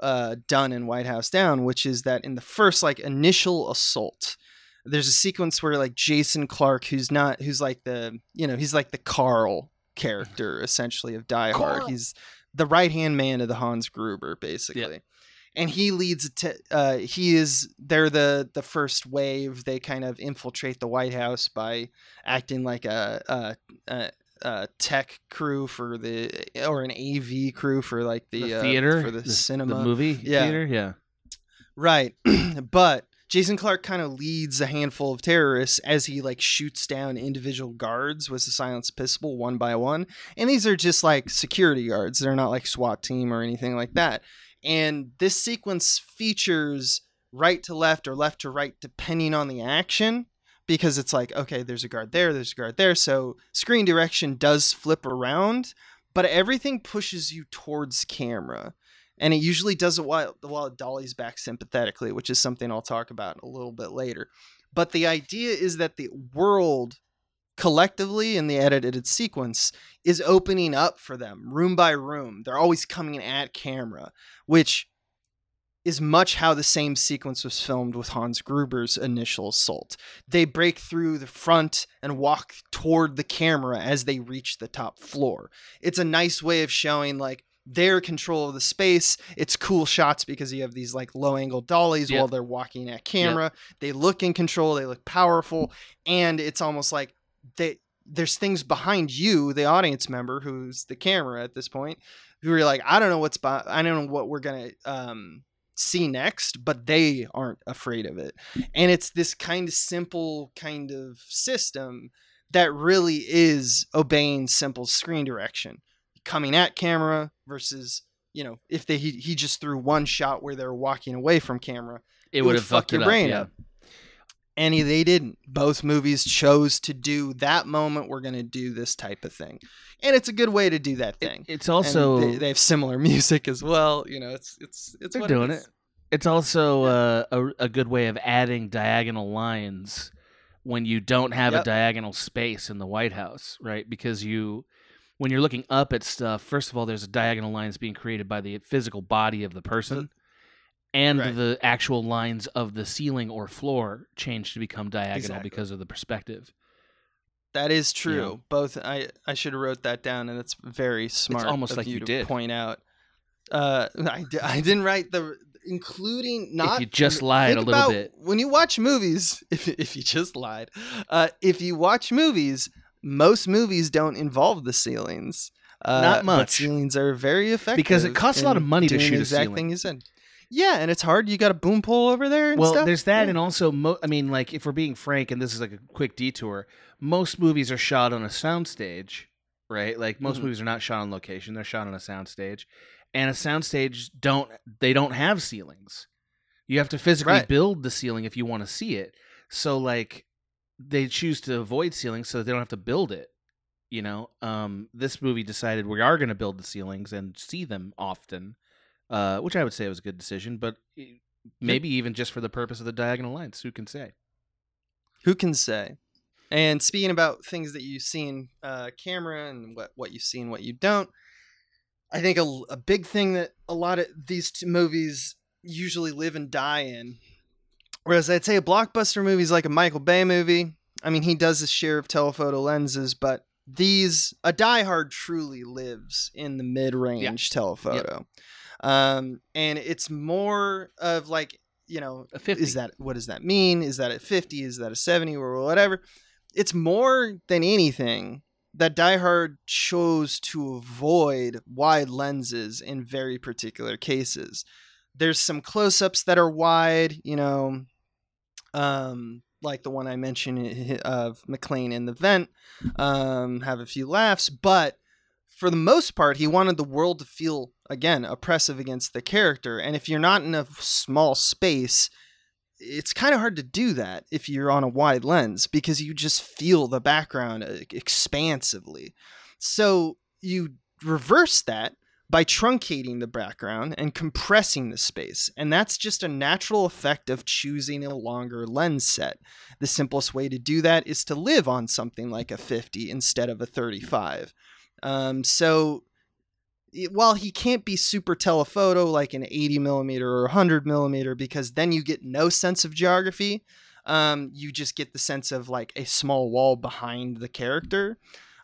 uh, done in White House Down, which is that in the first like initial assault, there's a sequence where like Jason Clarke, who's not, who's like the, you know, he's like the Carl character essentially of Die Hard. Carl. He's the right hand man of the Hans Gruber, basically. And he leads. a te- uh, he is. They're the the first wave. They kind of infiltrate the White House by acting like a, a, a, a tech crew for the or an AV crew for like the, The uh, theater for the, cinema. the movie Yeah. theater, yeah. Right. but Jason Clarke kind of leads a handful of terrorists as he like shoots down individual guards with the silenced pistol one by one. And these are just like security guards. They're not like SWAT team or anything like that. And this sequence features right to left or left to right depending on the action because it's like okay, there's a guard there, there's a guard there. So screen direction does flip around, but everything pushes you towards camera and it usually does it while while it dollies back sympathetically, which is something I'll talk about a little bit later. But the idea is that the world collectively in the edited sequence is opening up for them room by room. They're always coming at camera, which is much how the same sequence was filmed with Hans Gruber's initial assault. They break through the front and walk toward the camera as they reach the top floor. It's a nice way of showing like their control of the space. It's cool shots because you have these like low angle dollies Yep. while they're walking at camera. They look in control, they look powerful, and it's almost like they there's things behind you, the audience member who's the camera at this point, who are like, I don't know what's be- I don't know what we're gonna um see next, but they aren't afraid of it. And it's this kind of simple kind of system that really is obeying simple screen direction. Coming at camera versus, you know, if they he, he just threw one shot where they're walking away from camera, It would have fuck fucked your it brain up, yeah. up. And he- they didn't. Both movies chose to do that moment. We're going to do this type of thing, and it's a good way to do that It- thing. it's also they, they have similar music as well. You know, it's it's it's They're what doing is. it. It's also uh, a a good way of adding diagonal lines when you don't have a diagonal space in the White House, right? Because you, when you're looking up at stuff, first of all, there's a diagonal lines being created by the physical body of the person, and Right. the actual lines of the ceiling or floor change to become diagonal Exactly. because of the perspective. That is true. Both I I should have wrote that down, and it's very smart. almost of like you, you did. point out. Uh, I, I didn't write the including not. you just lied a little bit. when you watch movies. If if you just lied, uh, if you watch movies, most movies don't involve the ceilings. Uh, Not but much. ceilings are very effective Because it costs a lot of money to shoot the a exact ceiling. thing you said. Yeah, and it's hard. You got a boom pole over there. And well stuff. there's that Yeah. and also mo- i mean like if we're being frank and this is like a quick detour most movies are shot on a soundstage right like most Mhm. movies are not shot on location they're shot on a soundstage and a soundstage don't they don't have ceilings you have to physically Right. build the ceiling if you want to see it so like they choose to avoid ceilings so that they don't have to build it You know, um, this movie decided we are going to build the ceilings and see them often, uh, which I would say was a good decision. But maybe even just for the purpose of the diagonal lines, who can say? Who can say? And speaking about things that you see in uh, camera and what what you see and what you don't, I think a, a big thing that a lot of these two movies usually live and die in. Whereas I'd say a blockbuster movie is like a Michael Bay movie. I mean, he does his share of telephoto lenses, but these a Die Hard truly lives in the mid-range telephoto, um, and it's more of like you know A 50. is that what does that mean? Is that a fifty? Is that a seventy or whatever? It's more than anything that Die Hard chose to avoid wide lenses in very particular cases. There's some close-ups that are wide, you know, um, like the one I mentioned of McClane in the vent, um, have a few laughs, but for the most part, he wanted the world to feel again oppressive against the character. And if you're not in a small space, it's kind of hard to do that if you're on a wide lens because you just feel the background uh, expansively. So you reverse that by truncating the background and compressing the space. And that's just a natural effect of choosing a longer lens set. The simplest way to do that is to live on something like a 50 instead of a 35. Um, so while he can't be super telephoto like an 80 millimeter or 100 millimeter, because then you get no sense of geography, um, you just get the sense of like a small wall behind the character.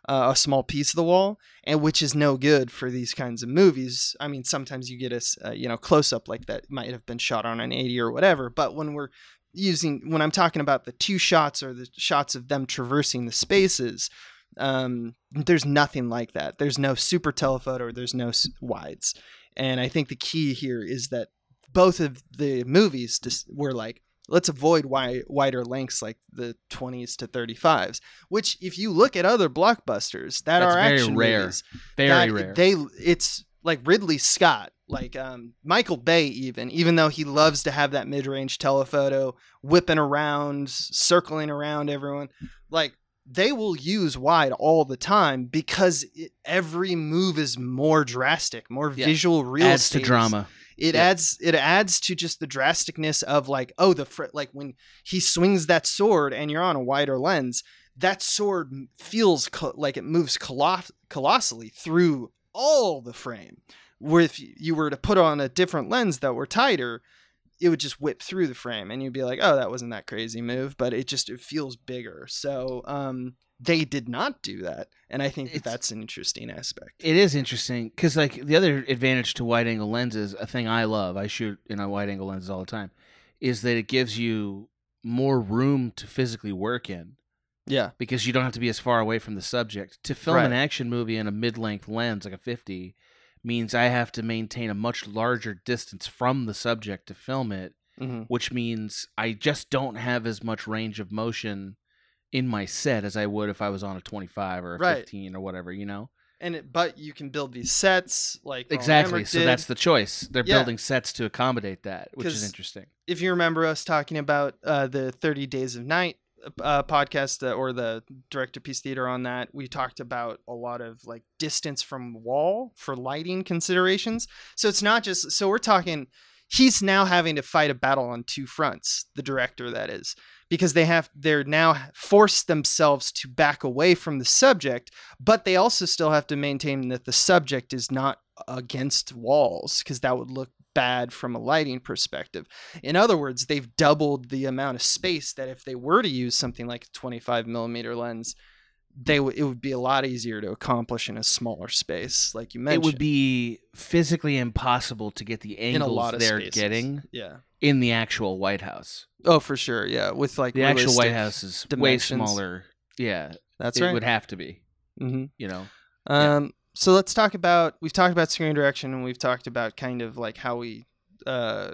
Uh, a small piece of the wall, and which is no good for these kinds of movies. I mean, sometimes you get a uh, you know close up like that might have been shot on an 80 or whatever, but when we're using when I'm talking about the two shots or the shots of them traversing the spaces, um, there's nothing like that. There's no super telephoto. There's no wides, and I think the key here is that both of the movies were like, let's avoid wi- wider lengths like the 20s to 35s. Which, if you look at other blockbusters that That's are very action rare. movies, Very rare. They it's like Ridley Scott, like um, Michael Bay, even even though he loves to have that mid range telephoto whipping around, circling around everyone, like they will use wide all the time because it, every move is more drastic, more Yeah. visual real Adds to drama. It Yeah. adds it adds to just the drasticness of like oh the fr- like when he swings that sword and you're on a wider lens that sword feels co- like it moves coloss- colossally through all the frame where if you were to put on a different lens that were tighter it would just whip through the frame and you'd be like oh that wasn't that crazy move but it just it feels bigger so um they did not do that and i think that that's an interesting aspect. It is interesting because, like, the other advantage to wide angle lenses, a thing I love, I shoot in a wide angle lenses all the time, is that it gives you more room to physically work in. Yeah. Because you don't have to be as far away from the subject. To film an action movie in a mid length lens, like a 50, means I have to maintain a much larger distance from the subject to film it, hmm which means I just don't have as much range of motion in my set as I would if I was on a 25 or a Right. 15 or whatever, you know? and it, but you can build these sets like Exactly. So did. that's the choice. They're Yeah. building sets to accommodate that, which is interesting. if you remember us talking about uh, the 30 Days of Night uh, podcast uh, or the director piece theater on that, we talked about a lot of like distance from wall for lighting considerations. So it's not just so we're talking. He's now having to fight a battle on two fronts. The director, that is, because they have they're now forced themselves to back away from the subject, but they also still have to maintain that the subject is not against walls because that would look bad from a lighting perspective. In other words, they've doubled the amount of space that if they were to use something like a 25 millimeter lens, they w- it would be a lot easier to accomplish in a smaller space, like you mentioned. It would be physically impossible to get the angles a lot of they're spaces. getting Yeah. in the actual White House. Oh, for sure. Yeah, with like The actual White House is way smaller. Yeah, That's it right. It would have to be. hmm You know, Um, so let's talk about we've talked about screen direction and we've talked about kind of like how we uh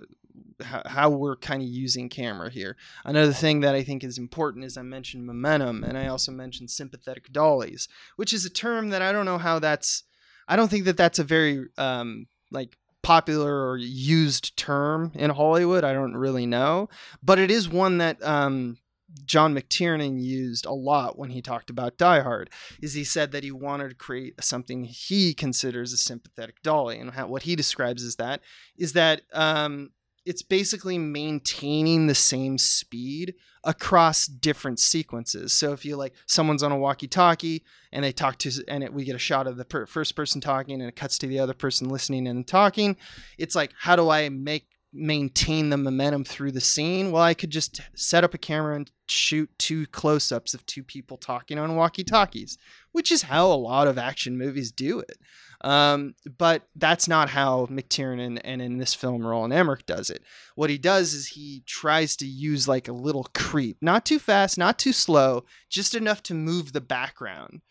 how, we're kind of using camera here. Another thing that I think is important is I mentioned momentum and I also mentioned sympathetic dollies, which is a term that I don't know how that's I don't think that that's a very um like popular or used term in Hollywood. I don't really know, but it is one that um John McTiernan used a lot when he talked about Die Hard is he said that he wanted to create something he considers a sympathetic dolly, and how, what he describes as that is that um, it's basically maintaining the same speed across different sequences. So if you like someone's on a walkie-talkie and they talk to and it, we get a shot of the per- first person talking and it cuts to the other person listening and talking, it's like how do I make maintain the momentum through the scene? Well, I could just set up a camera and shoot two close-ups of two people talking on walkie-talkies, which is how a lot of action movies do it. Um, but that's not how McTiernan and in this film Roland Emmerich does it. What he does is he tries to use like a little creep, not too fast, not too slow, just enough to move the background.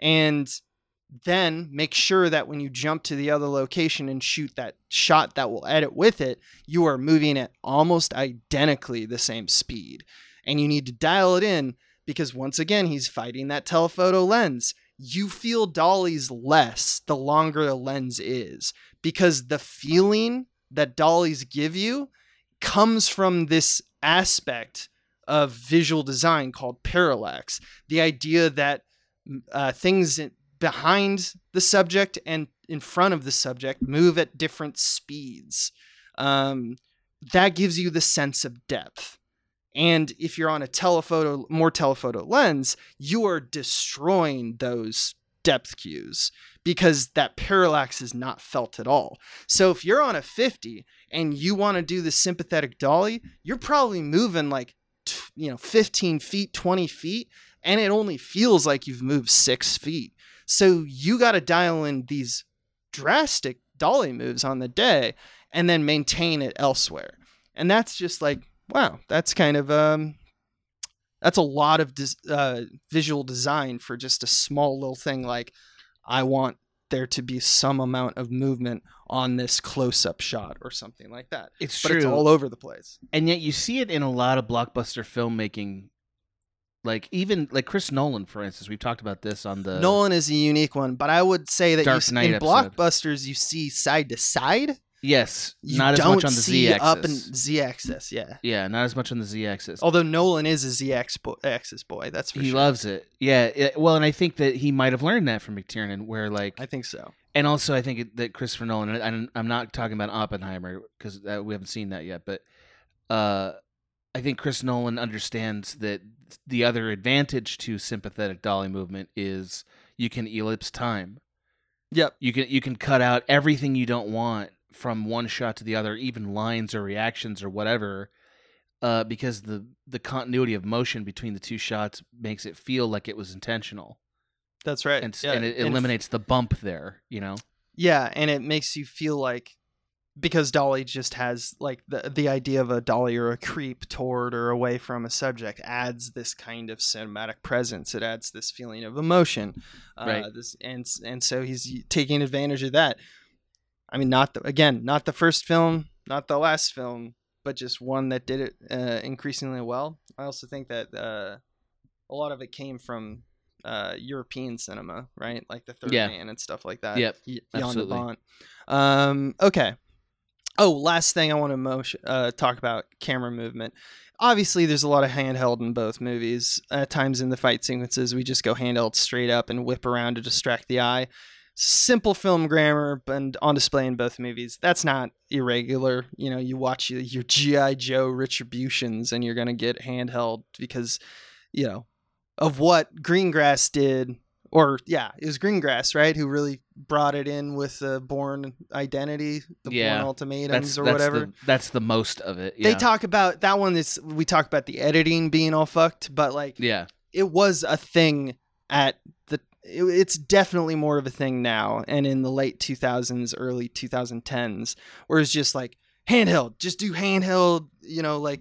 And then make sure that when you jump to the other location and shoot that shot that will edit with it, you are moving at almost identically the same speed. And you need to dial it in because once again, he's fighting that telephoto lens you feel dollies less the longer the lens is because the feeling that dollies give you comes from this aspect of visual design called parallax the idea that uh, things behind the subject and in front of the subject move at different speeds um, that gives you the sense of depth and if you're on a telephoto, more telephoto lens, you are destroying those depth cues because that parallax is not felt at all. So if you're on a 50 and you want to do the sympathetic dolly, you're probably moving like, you know, 15 feet, 20 feet, and it only feels like you've moved six feet. So you got to dial in these drastic dolly moves on the day and then maintain it elsewhere. And that's just like wow, that's kind of um, that's a lot of des- uh, visual design for just a small little thing. Like, I want there to be some amount of movement on this close-up shot or something like that. It's but true. it's all over the place. and yet you see it in a lot of blockbuster filmmaking. Like even like Chris Nolan, for instance, we've talked about this on the Nolan is a unique one, but I would say that you, Dark Knight in episode. blockbusters you see side to side. Yes, You not as much on the Z axis. up and Z axis. Yeah. yeah, not as much on the Z axis. Although Nolan is a Z axis boy, that's for he sure. loves it. Yeah. it- well, and I think that he might have learned that from McTiernan, where like, I think so. and also I think that Christopher Nolan. and I'm, not talking about Oppenheimer because we haven't seen that yet, but uh, I think Chris Nolan understands that the other advantage to sympathetic dolly movement is you can ellipse time. Yep. You can you can cut out everything you don't want from one shot to the other, even lines or reactions or whatever, uh, because the the continuity of motion between the two shots makes it feel like it was intentional, That's right. and, Yeah, and it and eliminates the bump there. You know, Yeah, and it makes you feel like because Dolly just has like the the idea of a dolly or a creep toward or away from a subject adds this kind of cinematic presence. It adds this feeling of emotion, uh, Right. This and and so he's taking advantage of that. I mean, not the, again, not the first film, not the last film, but just one that did it uh, increasingly well. I also think that uh, a lot of it came from uh, European cinema, right? Like the Third Yeah. Man and stuff like that. Yep, Y- absolutely. Um, okay. Oh, last thing I want to motion, uh, talk about camera movement. Obviously, there's a lot of handheld in both movies. At times in the fight sequences, we just go handheld straight up and whip around to distract the eye. Simple film grammar and on display in both movies. That's not irregular. You know, you watch your, your G.I. Joe retributions and you're going to get handheld because, you know, of what Greengrass did or yeah, it was Greengrass, right? Who really brought it in with the Bourne Identity, the Yeah, Bourne Ultimatums, that's or that's whatever. The, that's the most of it. They talk about that one. Is we talk about the editing being all fucked, but like yeah, it was a thing at the. It, it's definitely more of a thing now, and in the late 2000s, early 2010s, where it's just like handheld, just do handheld. You know, like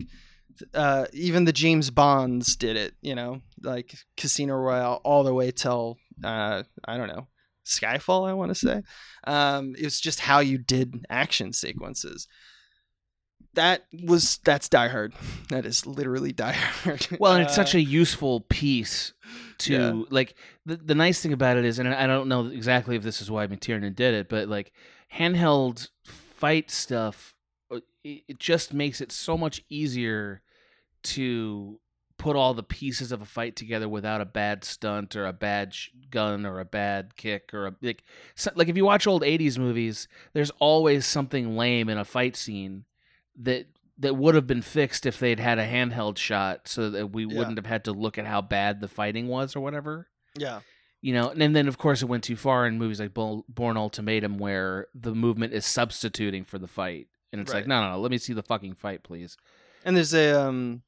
uh, even the James Bonds did it. You know, like Casino Royale, all the way till uh, I don't know Skyfall. I want to say um, it was just how you did action sequences. That was that's Die Hard. That is literally Die Hard. Well, and it's Uh, such a useful piece to Yeah. like the the nice thing about it is, and I don't know exactly if this is why McTiernan did it, but like handheld fight stuff, uh, it, it just makes it so much easier to put all the pieces of a fight together without a bad stunt or a bad sh- gun or a bad kick or a like so, like if you watch old 80s movies there's always something lame in a fight scene that that would have been fixed if they'd had a handheld shot so that we Yeah. wouldn't have had to look at how bad the fighting was or whatever Yeah. you know and then of course it went too far in movies like bourne ultimatum where the movement is substituting for the fight and it's like no no no let me see the fucking fight please And there's a um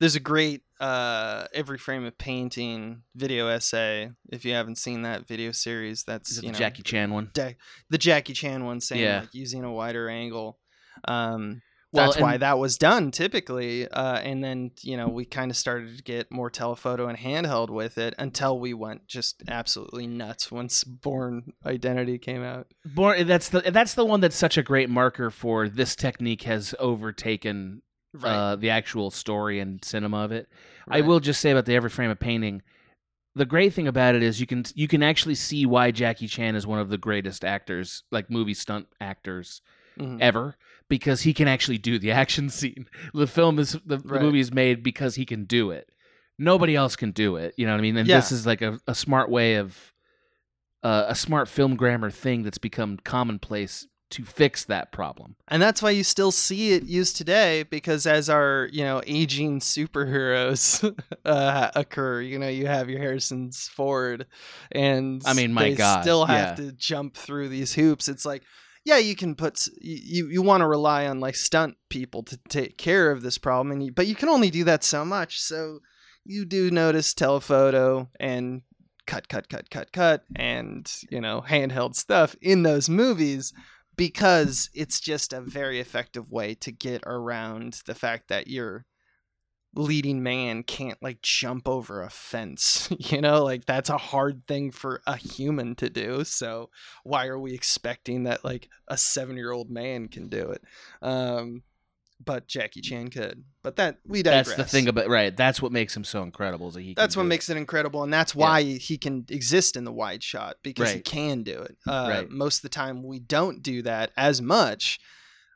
there's a great uh every frame of painting video essay if you haven't seen that video series that's you the know jackie chan one? The Jackie Chan one saying Yeah. like using a wider angle. Um Well, that's why that was done typically uh and then you know we kind of started to get more telephoto and handheld with it until we went just absolutely nuts once Bourne Identity came out. Bourne, that's the that's the one that's such a great marker for this technique has overtaken uh, the actual story and cinema of it. I will just say about the every frame of painting. The great thing about it is you can you can actually see why Jackie Chan is one of the greatest actors, like movie stunt actors Mhm. ever, because he can actually do the action scene. The film is the, the movie is made because he can do it. Nobody else can do it. You know what I mean? And Yeah. this is like a, a smart way of uh, a smart film grammar thing that's become commonplace to fix that problem. And that's why you still see it used today because as our, you know, aging superheroes uh, occur, you know, you have your Harrison's Ford and I mean, my they God, still have yeah. to jump through these hoops. It's like, yeah, you can put you you want to rely on like stunt people to take care of this problem and you, but you can only do that so much. So you do notice telephoto and cut cut cut cut cut and, you know, handheld stuff in those movies because it's just a very effective way to get around the fact that your leading man can't like jump over a fence you know? Like that's a hard thing for a human to do so why are we expecting that like a 7 year old man can do it? Um but Jackie Chan could but that we digress That's the thing about right. That's what makes him so incredible. Is that he can that's what do it. makes it incredible and that's why he can exist in the wide shot because he can do it uh, Right. most of the time we don't do that as much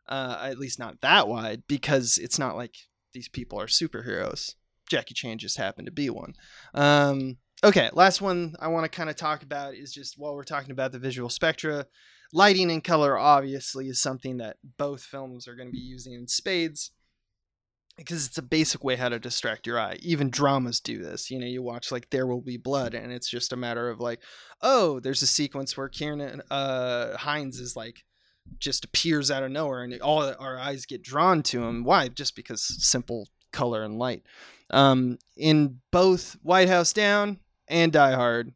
uh, at least not that wide because it's not like these people are superheroes jackie chan just happened to be one um, okay last one i want to kind of talk about is just while we're talking about the visual spectra lighting and color obviously is something that both films are going to be using in spades because it's a basic way how to distract your eye. Even dramas do this. You know, you watch like There Will Be Blood, and it's just a matter of like, oh, there's a sequence where Kieran uh, Hinds is like just appears out of nowhere, and all our eyes get drawn to him. Why? Just because simple color and light. Um, in both White House Down and Die Hard,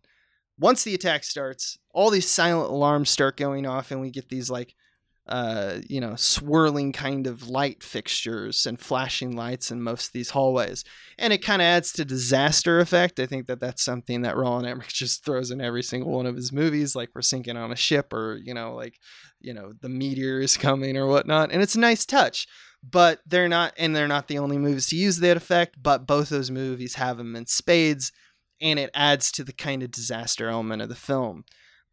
once the attack starts, all these silent alarms start going off, and we get these like uh, you know, swirling kind of light fixtures and flashing lights in most of these hallways. And it kind of adds to disaster effect. I think that that's something that Roland Emmerich just throws in every single one of his movies, like we're sinking on a ship or, you know, like, you know, the meteor is coming or whatnot. And it's a nice touch. But they're not, and they're not the only movies to use that effect, but both those movies have them in spades, and it adds to the kind of disaster element of the film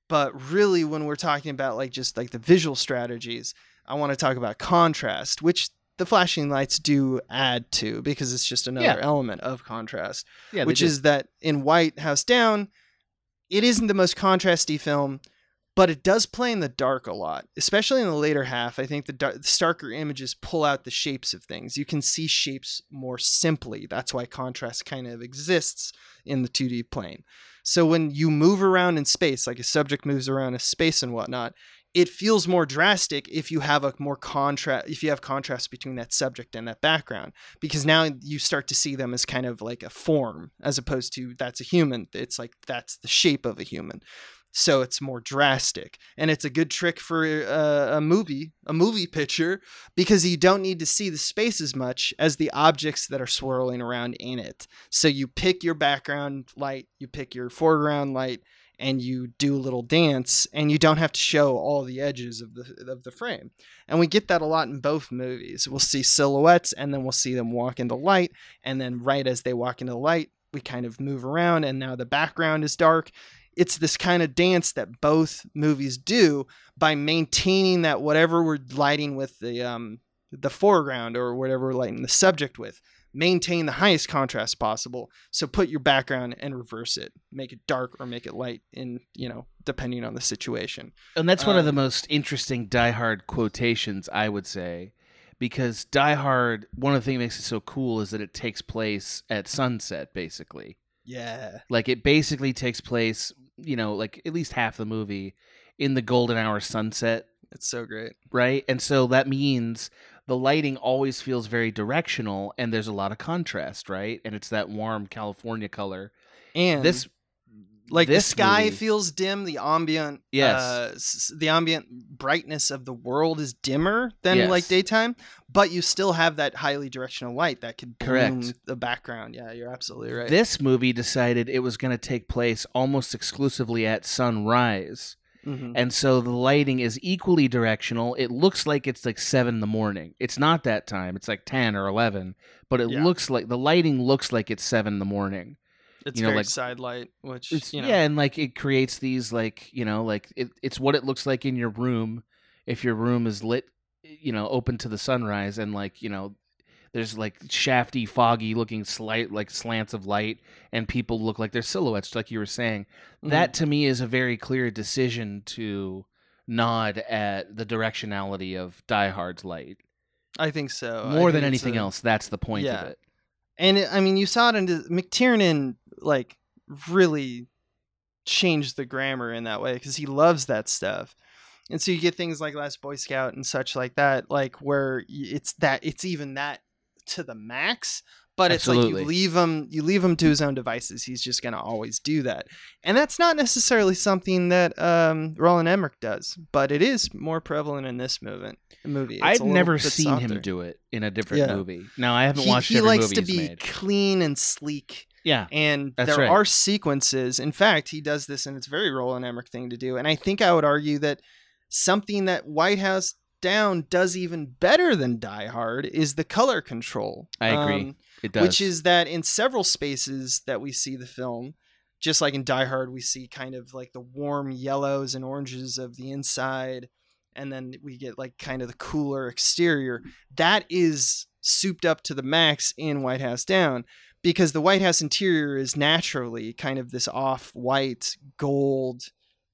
but really when we're talking about like just like the visual strategies i want to talk about contrast which the flashing lights do add to because it's just another Yeah. element of contrast Yeah, which do. is that in white house down it isn't the most contrasty film but it does play in the dark a lot especially in the later half i think the, dar- the starker images pull out the shapes of things you can see shapes more simply that's why contrast kind of exists in the 2d plane so when you move around in space, like a subject moves around in space and whatnot, it feels more drastic if you have a more contrast if you have contrast between that subject and that background because now you start to see them as kind of like a form as opposed to that's a human it's like that's the shape of a human so it's more drastic and it's a good trick for uh, a movie a movie picture because you don't need to see the space as much as the objects that are swirling around in it. So you pick your background light you pick your foreground light and you do a little dance and you don't have to show all the edges of the of the frame. And we get that a lot in both movies. We'll see silhouettes and then we'll see them walk into light and then right as they walk into the light we kind of move around and now the background is dark it's this kind of dance that both movies do by maintaining that whatever we're lighting with the um the foreground or whatever we're lighting the subject with maintain the highest contrast possible. So put your background and reverse it, make it dark or make it light in, you know, depending on the situation. And that's one of the Um, most interesting Die Hard quotations, I would say, because Die Hard, one of the things that makes it so cool is that it takes place at sunset, basically. Yeah. Like it basically takes place, you know, like at least half the movie in the golden hour sunset, It's so great. right? And so that means the lighting always feels very directional and there's a lot of contrast, right? And it's that warm California color. And this like this the sky movie- feels dim the ambient Yes. uh, s- the ambient brightness of the world is dimmer than Yes. like daytime but you still have that highly directional light that could Correct. the background yeah you're absolutely right This movie decided it was going to take place almost exclusively at sunrise. Mhm. And so the lighting is equally directional. It looks like it's like seven in the morning. It's not that time. It's like 10 or 11, but it Yeah. looks like the lighting looks like it's seven in the morning. It's you know, very like- side light which It's, you know Yeah. And like it creates these like, you know, like it, it's what it looks like in your room. If your room is lit, you know, open to the sunrise and like, you know, there's like shafty, foggy looking slight, like slants of light and people look like they're silhouettes, like you were saying. Mhm. that to me is a very clear decision to nod at the directionality of Die Hard's light. i think so I More than anything a- else, that's the point yeah. of it. And it, i mean you saw it in mctiernan like really changed the grammar in that way because he loves that stuff. And so you get things like last boy scout and such like that like where it's that it's even that to the max but it's like you leave him you leave him to his own devices he's just going to always do that and that's not necessarily something that um roland emmerich does but it is more prevalent in this movement movie It's a I've never bit seen him do it in a different Yeah. movie. no I haven't he, watched he every likes movie to he's be made. clean and sleek Yeah, and That's there right. are sequences. In fact, he does this, and it's a very Roland Emmerich thing to do. And I think I would argue that something that White House Down does even better than Die Hard is the color control. I agree. Um, it does. which is that in several spaces that we see the film, just like in Die Hard, we see kind of like the warm yellows and oranges of the inside, and then we get like kind of the cooler exterior. That is souped up to the max in White House Down because the White House interior is naturally kind of this off white, gold,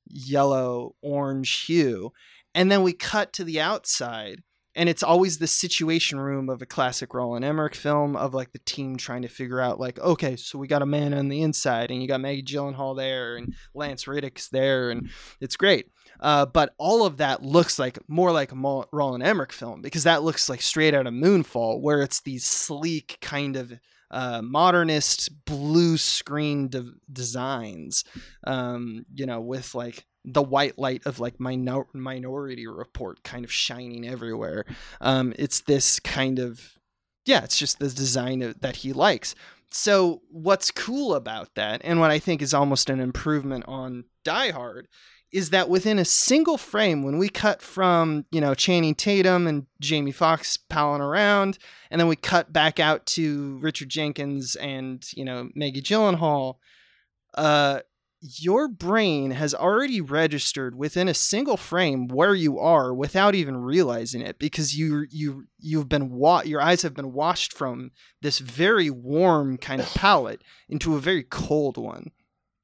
yellow, orange hue. And then we cut to the outside and it's always the situation room of a classic Roland Emmerich film of like the team trying to figure out like okay so we got a man on the inside and you got Maggie Gyllenhaal there and Lance Reddick's there and it's great. Uh, but all of that looks like more like a Mo- Roland Emmerich film because that looks like straight out of Moonfall where it's these sleek kind of uh, modernist blue screen de- designs um, you know with like the white light of like minor- minority report kind of shining everywhere. Um, it's this kind of yeah it's just the design of, that he likes. So what's cool about that and what i think is almost an improvement on die hard is that within a single frame when we cut from you know channing tatum and jamie foxx palling around and then we cut back out to richard jenkins and you know maggie gyllenhaal uh your brain has already registered within a single frame where you are without even realizing it because you you you've been wa- your eyes have been washed from this very warm kind of palette into a very cold one.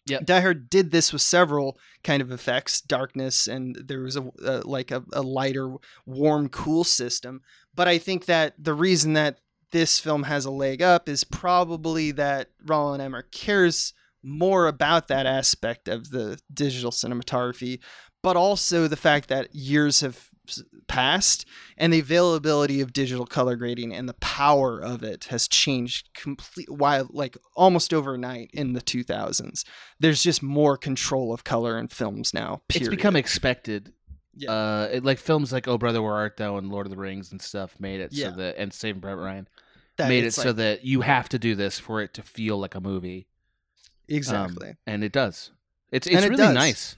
Yep. Die Hard did this with several kind of effects, darkness, and there was a, a like a, a lighter, warm, cool system. But I think that the reason that this film has a leg up is probably that Roland Emmerich cares more about that aspect of the digital cinematography, but also the fact that years have passed and the availability of digital color grading and the power of it has changed complete while like almost overnight in the 2000s. There's just more control of color in films now. it's become expected. Yeah. Uh, it, like films like Oh Brother Where Art Thou and Lord of the Rings and stuff made it Yeah. so that and Saving Private Ryan That made it it's so that you have to do this for it to feel like a movie. Um, exactly. and it does. It's And it's it really does. nice.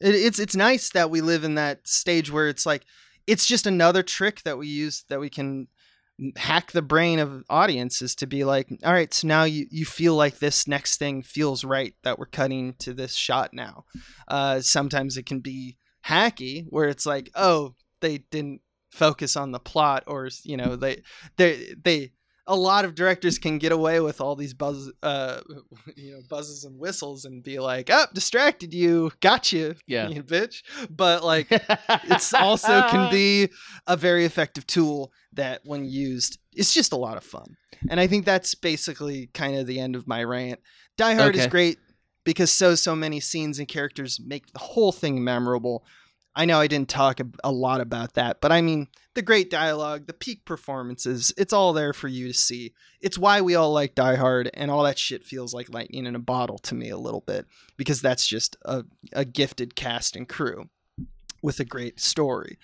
It, it's it's nice that we live in that stage where it's like it's just another trick that we use that we can hack the brain of audiences to be like all right so now you you feel like this next thing feels right that we're cutting to this shot now uh sometimes it can be hacky where it's like oh they didn't focus on the plot or you know they they they a lot of directors can get away with all these buzz, uh, you know, buzzes and whistles and be like, "Up, distracted you, got you, Yeah. you bitch." But like, it's also can be a very effective tool that, when used, it's just a lot of fun. And I think that's basically kind of the end of my rant. Die Hard is great because so so many scenes and characters make the whole thing memorable. I know I didn't talk a, lot about that, but I mean the great dialogue, the peak performances, it's all there for you to see. It's why we all like Die Hard, and all that shit feels like lightning in a bottle to me a little bit because that's just a, a gifted cast and crew with a great story.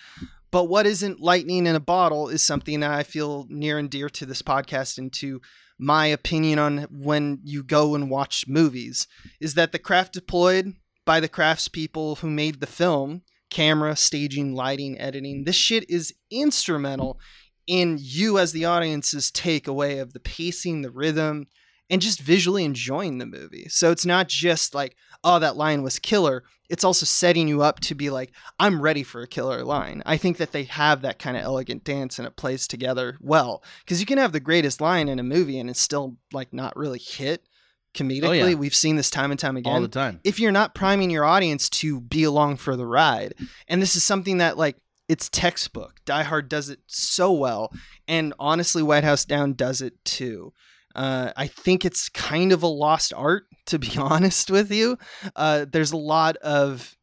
But what isn't lightning in a bottle is something that I feel near and dear to this podcast and to my opinion on when you go and watch movies is that the craft deployed by the craftspeople who made the film camera, staging, lighting, editing this shit is instrumental in you as the audience's takeaway of the pacing, the rhythm, and just visually enjoying the movie. So it's not just like, oh, that line was killer. It's also setting you up to be like, I'm ready for a killer line. I think that they have that kind of elegant dance and it plays together well. Because you can have the greatest line in a movie and it's still like not really hit comedically. We've seen this time and time again all the time. if you're not priming your audience to be along for the ride. And this is something that like it's textbook. Die Hard does it so well, and honestly, White House Down does it too. Uh, I think it's kind of a lost art, to be honest with you. Uh, there's a lot of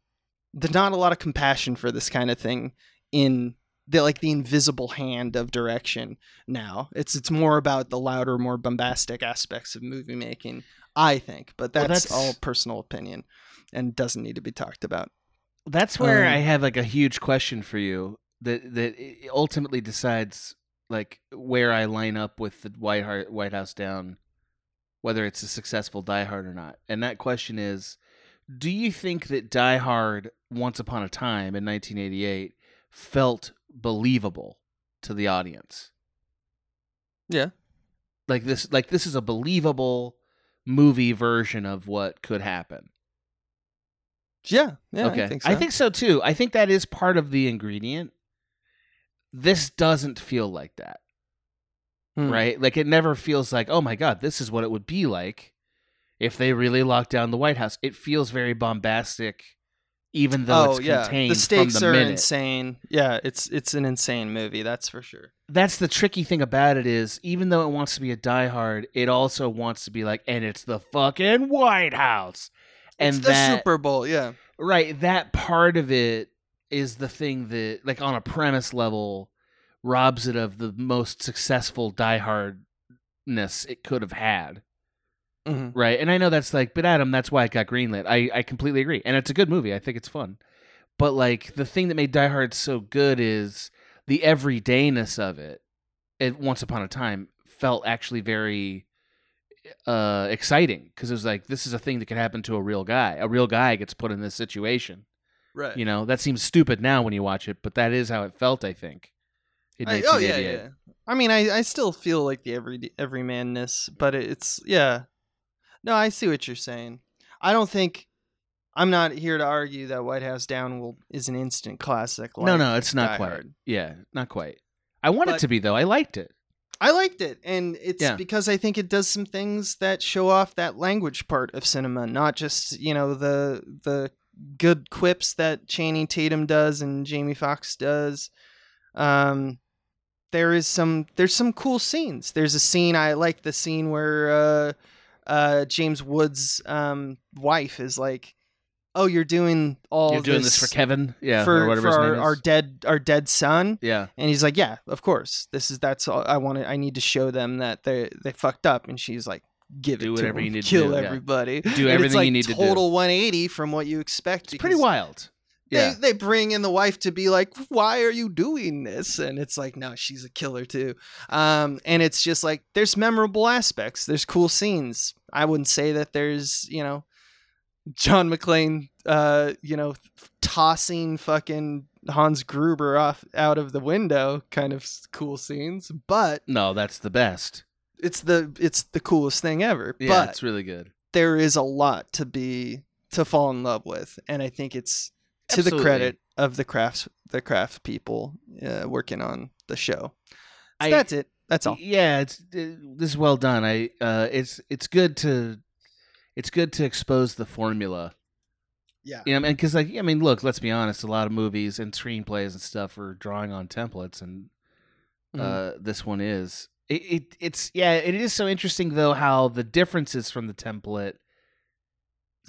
there's not a lot of compassion for this kind of thing in the like the invisible hand of direction now. It's it's more about the louder, more bombastic aspects of movie making, I think. But Well, that's, that's- all personal opinion and doesn't need to be talked about. That's where Um, I have like a huge question for you that that ultimately decides like where I line up with the White Heart, White House Down, whether it's a successful Die Hard or not. And that question is, do you think that Die Hard Once Upon a Time in 1988 felt believable to the audience? Yeah. Like this like this is a believable movie version of what could happen. Yeah, yeah, okay. I think so. so too. I think that is part of the ingredient. This doesn't feel like that, Hmm. right? Like it never feels like, oh my god, this is what it would be like if they really locked down the White House. It feels very bombastic, even though oh it's yeah, contained the stakes the are minute. insane. Yeah, it's it's an insane movie, that's for sure. That's the tricky thing about it is, even though it wants to be a Die Hard, it also wants to be like, and it's the fucking White House, and it's the that Super Bowl, yeah. right that part of it is the thing that like on a premise level robs it of the most successful diehardness it could have had Mhm. right and i know that's like but adam that's why it got greenlit i i completely agree and it's a good movie i think it's fun but like the thing that made die hard so good is the everydayness of it it once upon a time felt actually very uh exciting because it was like this is a thing that could happen to a real guy a real guy gets put in this situation Right. you know that seems stupid now when you watch it but that is how it felt i think I, oh yeah, 1988. yeah. I mean, I, I still feel like the every everymanness, but it's yeah. No, I see what you're saying. I don't think I'm not here to argue that White House Down will is an instant classic. no like no it's not Die quite Hard. yeah not quite i want But- it to be though i liked it I liked it, and it's Yeah. because I think it does some things that show off that language part of cinema, not just you know the the good quips that Channing Tatum does and Jamie Foxx does. Um, there is some there's some cool scenes. There's a scene I like the scene where uh, uh, James Woods' um, wife is like, "Oh, you're doing all you're doing this, for kevin yeah for, for our, our dead our dead son." yeah And he's like, "Yeah, of course. This is that's all I want. to I need to show them that they they fucked up." And she's like, "Give Do it to whatever them. you need to Kill do, yeah. everybody. Do everything like you need to do. Total 180 from what you expect. it's pretty wild yeah they bring in the wife to be like, "Why are you doing this?" And it's like, "No, she's a killer too." Um, and it's just like there's memorable aspects. There's cool scenes. I wouldn't say that there's you know John McClane, uh, you know, tossing fucking Hans Gruber off out of the window, kind of cool scenes. But no that's the best it's the it's the coolest thing ever. yeah but it's really good there is a lot to be to fall in love with, and I think it's to the credit of the crafts the craft people uh, working on the show. So I- that's it. That's all. Yeah, it's uh, this is well done. I uh, it's it's good to it's good to expose the formula. Yeah. You know, and because like I mean, look, let's be honest. A lot of movies and screenplays and stuff are drawing on templates, and uh, this one is. It, it it's yeah. It is so interesting though how the differences from the template.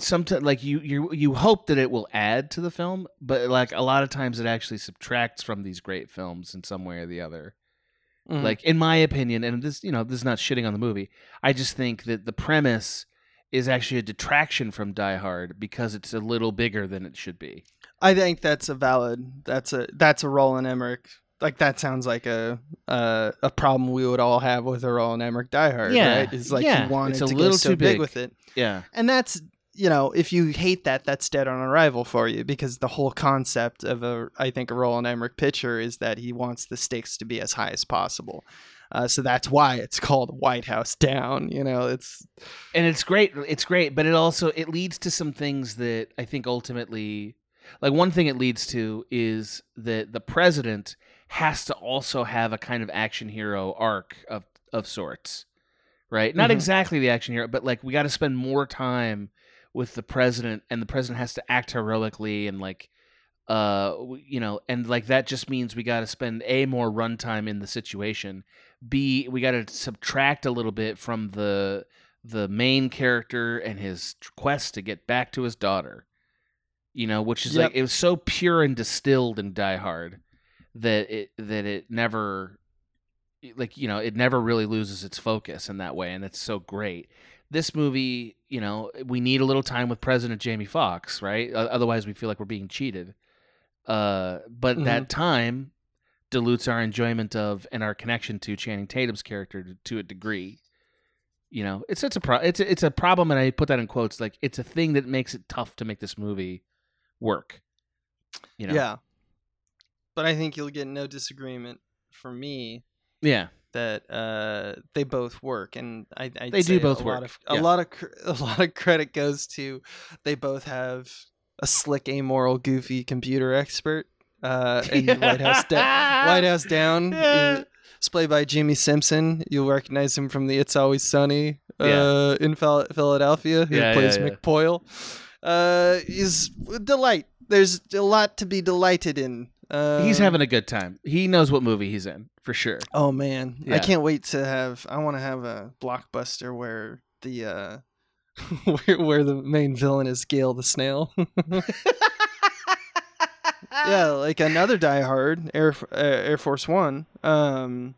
Sometimes like you you you hope that it will add to the film, but like a lot of times it actually subtracts from these great films in some way or the other. Mhm. Like in my opinion, and this you know this is not shitting on the movie. I just think that the premise is actually a detraction from Die Hard because it's a little bigger than it should be. I think that's a valid. That's a that's a Roland Emmerich. Like that sounds like a uh, a problem we would all have with a Roland Emmerich Die Hard. Yeah, right? It's like yeah, you wanted it's a to little go so too big big. with it, Yeah, and that's you know if you hate that, that's dead on arrival for you because the whole concept of a I think a Roland Emmerich picture is that he wants the stakes to be as high as possible. Uh, so that's why it's called White House Down. You know, it's and it's great. It's great, but it also it leads to some things that I think ultimately, like one thing it leads to is that the president has to also have a kind of action hero arc of of sorts, right? Not Mhm. exactly the action hero, but like we got to spend more time with the president, and the president has to act heroically and like. Uh, you know, and like that just means we got to spend a more runtime in the situation. B, we got to subtract a little bit from the the main character and his quest to get back to his daughter. You know, which is Yep. like it was so pure and distilled in Die Hard that it that it never like you know it never really loses its focus in that way, and it's so great. This movie, you know, we need a little time with President Jamie Foxx, right? Otherwise, we feel like we're being cheated. Uh, but that time dilutes our enjoyment of and our connection to Channing Tatum's character to, to a degree. You know, it's it's a pro- it's a, it's a problem, and I put that in quotes. Like it's a thing that makes it tough to make this movie work. You know, yeah. But I think you'll get no disagreement from me yeah, that uh, they both work, and I I'd They do both a work, Lot of, a yeah. lot of cr- a lot of credit goes to they both have a slick, amoral, goofy computer expert. Uh, and White House da- White House Down Yeah. is played by Jimmi Simpson. You'll recognize him from the It's Always Sunny uh, Yeah. in Phil- Philadelphia. He Yeah, plays. McPoyle. Uh, he's a delight. There's a lot to be delighted in. Uh, he's having a good time. He knows what movie he's in for sure. Oh man, I can't wait to have. I want to have a blockbuster where the uh, where, where the main villain is Gail the Snail. yeah, like another Die Hard, Air uh, Air Force One. Um,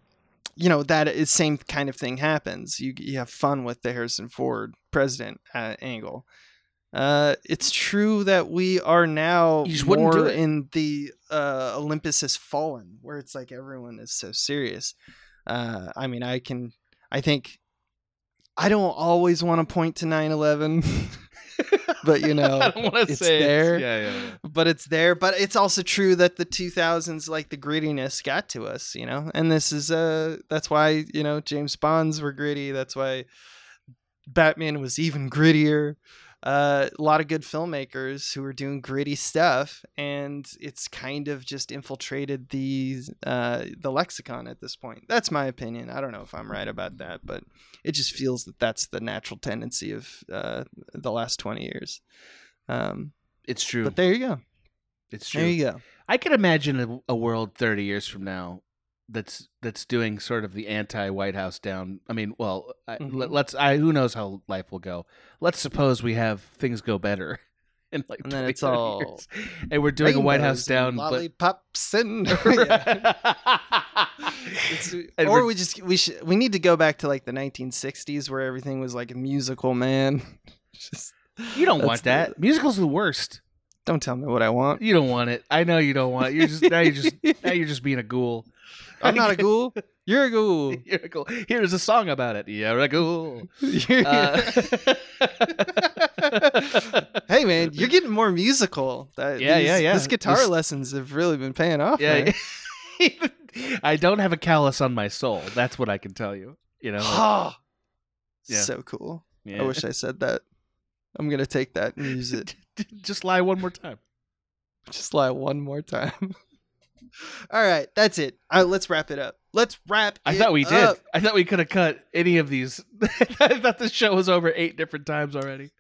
you know that is same kind of thing happens. You you have fun with the Harrison Ford president uh, angle. Uh, it's true that we are now You just wouldn't more in the uh, Olympus has fallen, where it's like everyone is so serious. Uh, I mean, I can, I think, I don't always want to point to 9/11, but you know, I don't want to it's say there. yeah, yeah, yeah. but it's there. But it's also true that the 2000s, like the grittiness, got to us, you know. And this is uh, that's why you know James Bonds were gritty. That's why Batman was even grittier. Uh, a lot of good filmmakers who are doing gritty stuff, and it's kind of just infiltrated the uh, the lexicon at this point. That's my opinion. I don't know if I'm right about that, but it just feels that that's the natural tendency of uh, the last 20 years. Um, It's true. but there you go. it's true. There you go. I could imagine a, a world 30 years from now that's that's doing sort of the anti White House down. I mean, well, I, Mhm. let, let's. I who knows how life will go. Let's suppose we have things go better. In like And then it's all years. and we're doing a White House and down, but lollipops and And or we're- just we should we need to go back to like the 1960s where everything was like a musical, man. just you don't want that. the- Musicals are the worst. don't tell me what I want. You don't want it. I know you don't want it. You're just now. You're just now. You're just being a ghoul. I'm not a ghoul. You're a ghoul. You're a ghoul. Here's a song about it. You're a ghoul. Uh, hey man, you're getting more musical. That, Yeah, these- yeah, yeah. These guitar This- lessons have really been paying off. yeah. I don't have a callus on my soul. That's what I can tell you. You know. like, Yeah. So cool. yeah. I wish I said that. I'm gonna take that and use it. Just lie one more time. Just lie one more time. All right, that's it. Uh, let's wrap it up. let's wrap. Up. I thought we did. up. I thought we could have cut any of these. I thought the show was over eight different times already.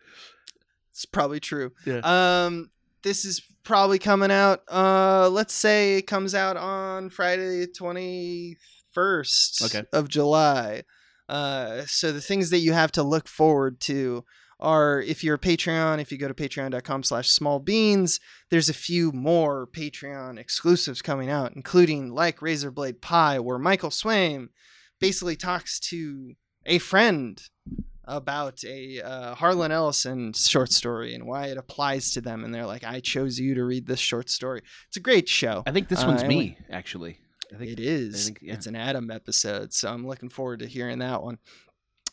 It's probably true. Yeah. Um, this is probably coming out. Uh, let's say it comes out on Friday, twenty first Okay. of July. Uh, so the things that you have to look forward to are if you're a Patreon, if you go to patreon.com slash small beans, there's a few more Patreon exclusives coming out, including like Razorblade Pie, where Michael Swaim basically talks to a friend about a uh, Harlan Ellison short story and why it applies to them. And they're like, I chose you to read this short story. It's a great show. I think this Uh, one's and me, actually. I think It is. I think- yeah. It's an Adam episode, so I'm looking forward to hearing that one.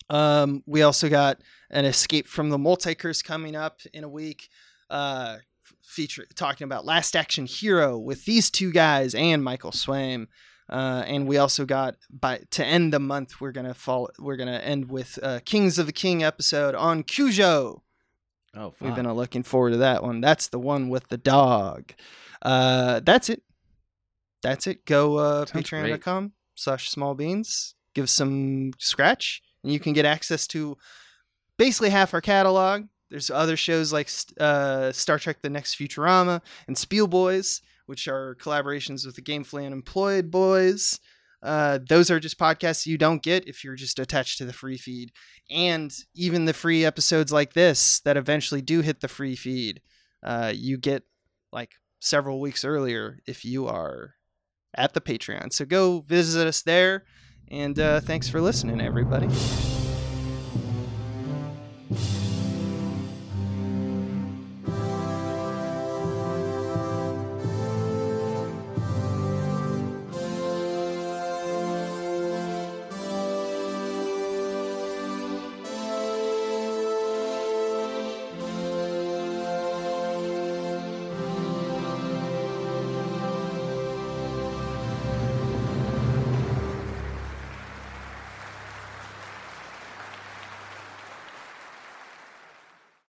Um, we also got an Escape from the Multicurse coming up in a week. Uh, feature talking about Last Action Hero with these two guys and Michael Swaim. Uh, and we also got by to end the month we're gonna fall we're gonna end with uh, Kings of the King episode on Cujo. Oh, We've been looking forward to that one. That's the one with the dog. Uh, that's it. That's it. Go uh, patreon.com slash small beans. Give some scratch, and you can get access to basically half our catalog. There's other shows like uh, Star Trek: The Next Futurama and Spiel Boys, which are collaborations with the Gamefully Unemployed Boys. Uh, those are just podcasts you don't get if you're just attached to the free feed and even the free episodes like this that eventually do hit the free feed uh, you get like several weeks earlier if you are at the patreon so go visit us there and uh, thanks for listening everybody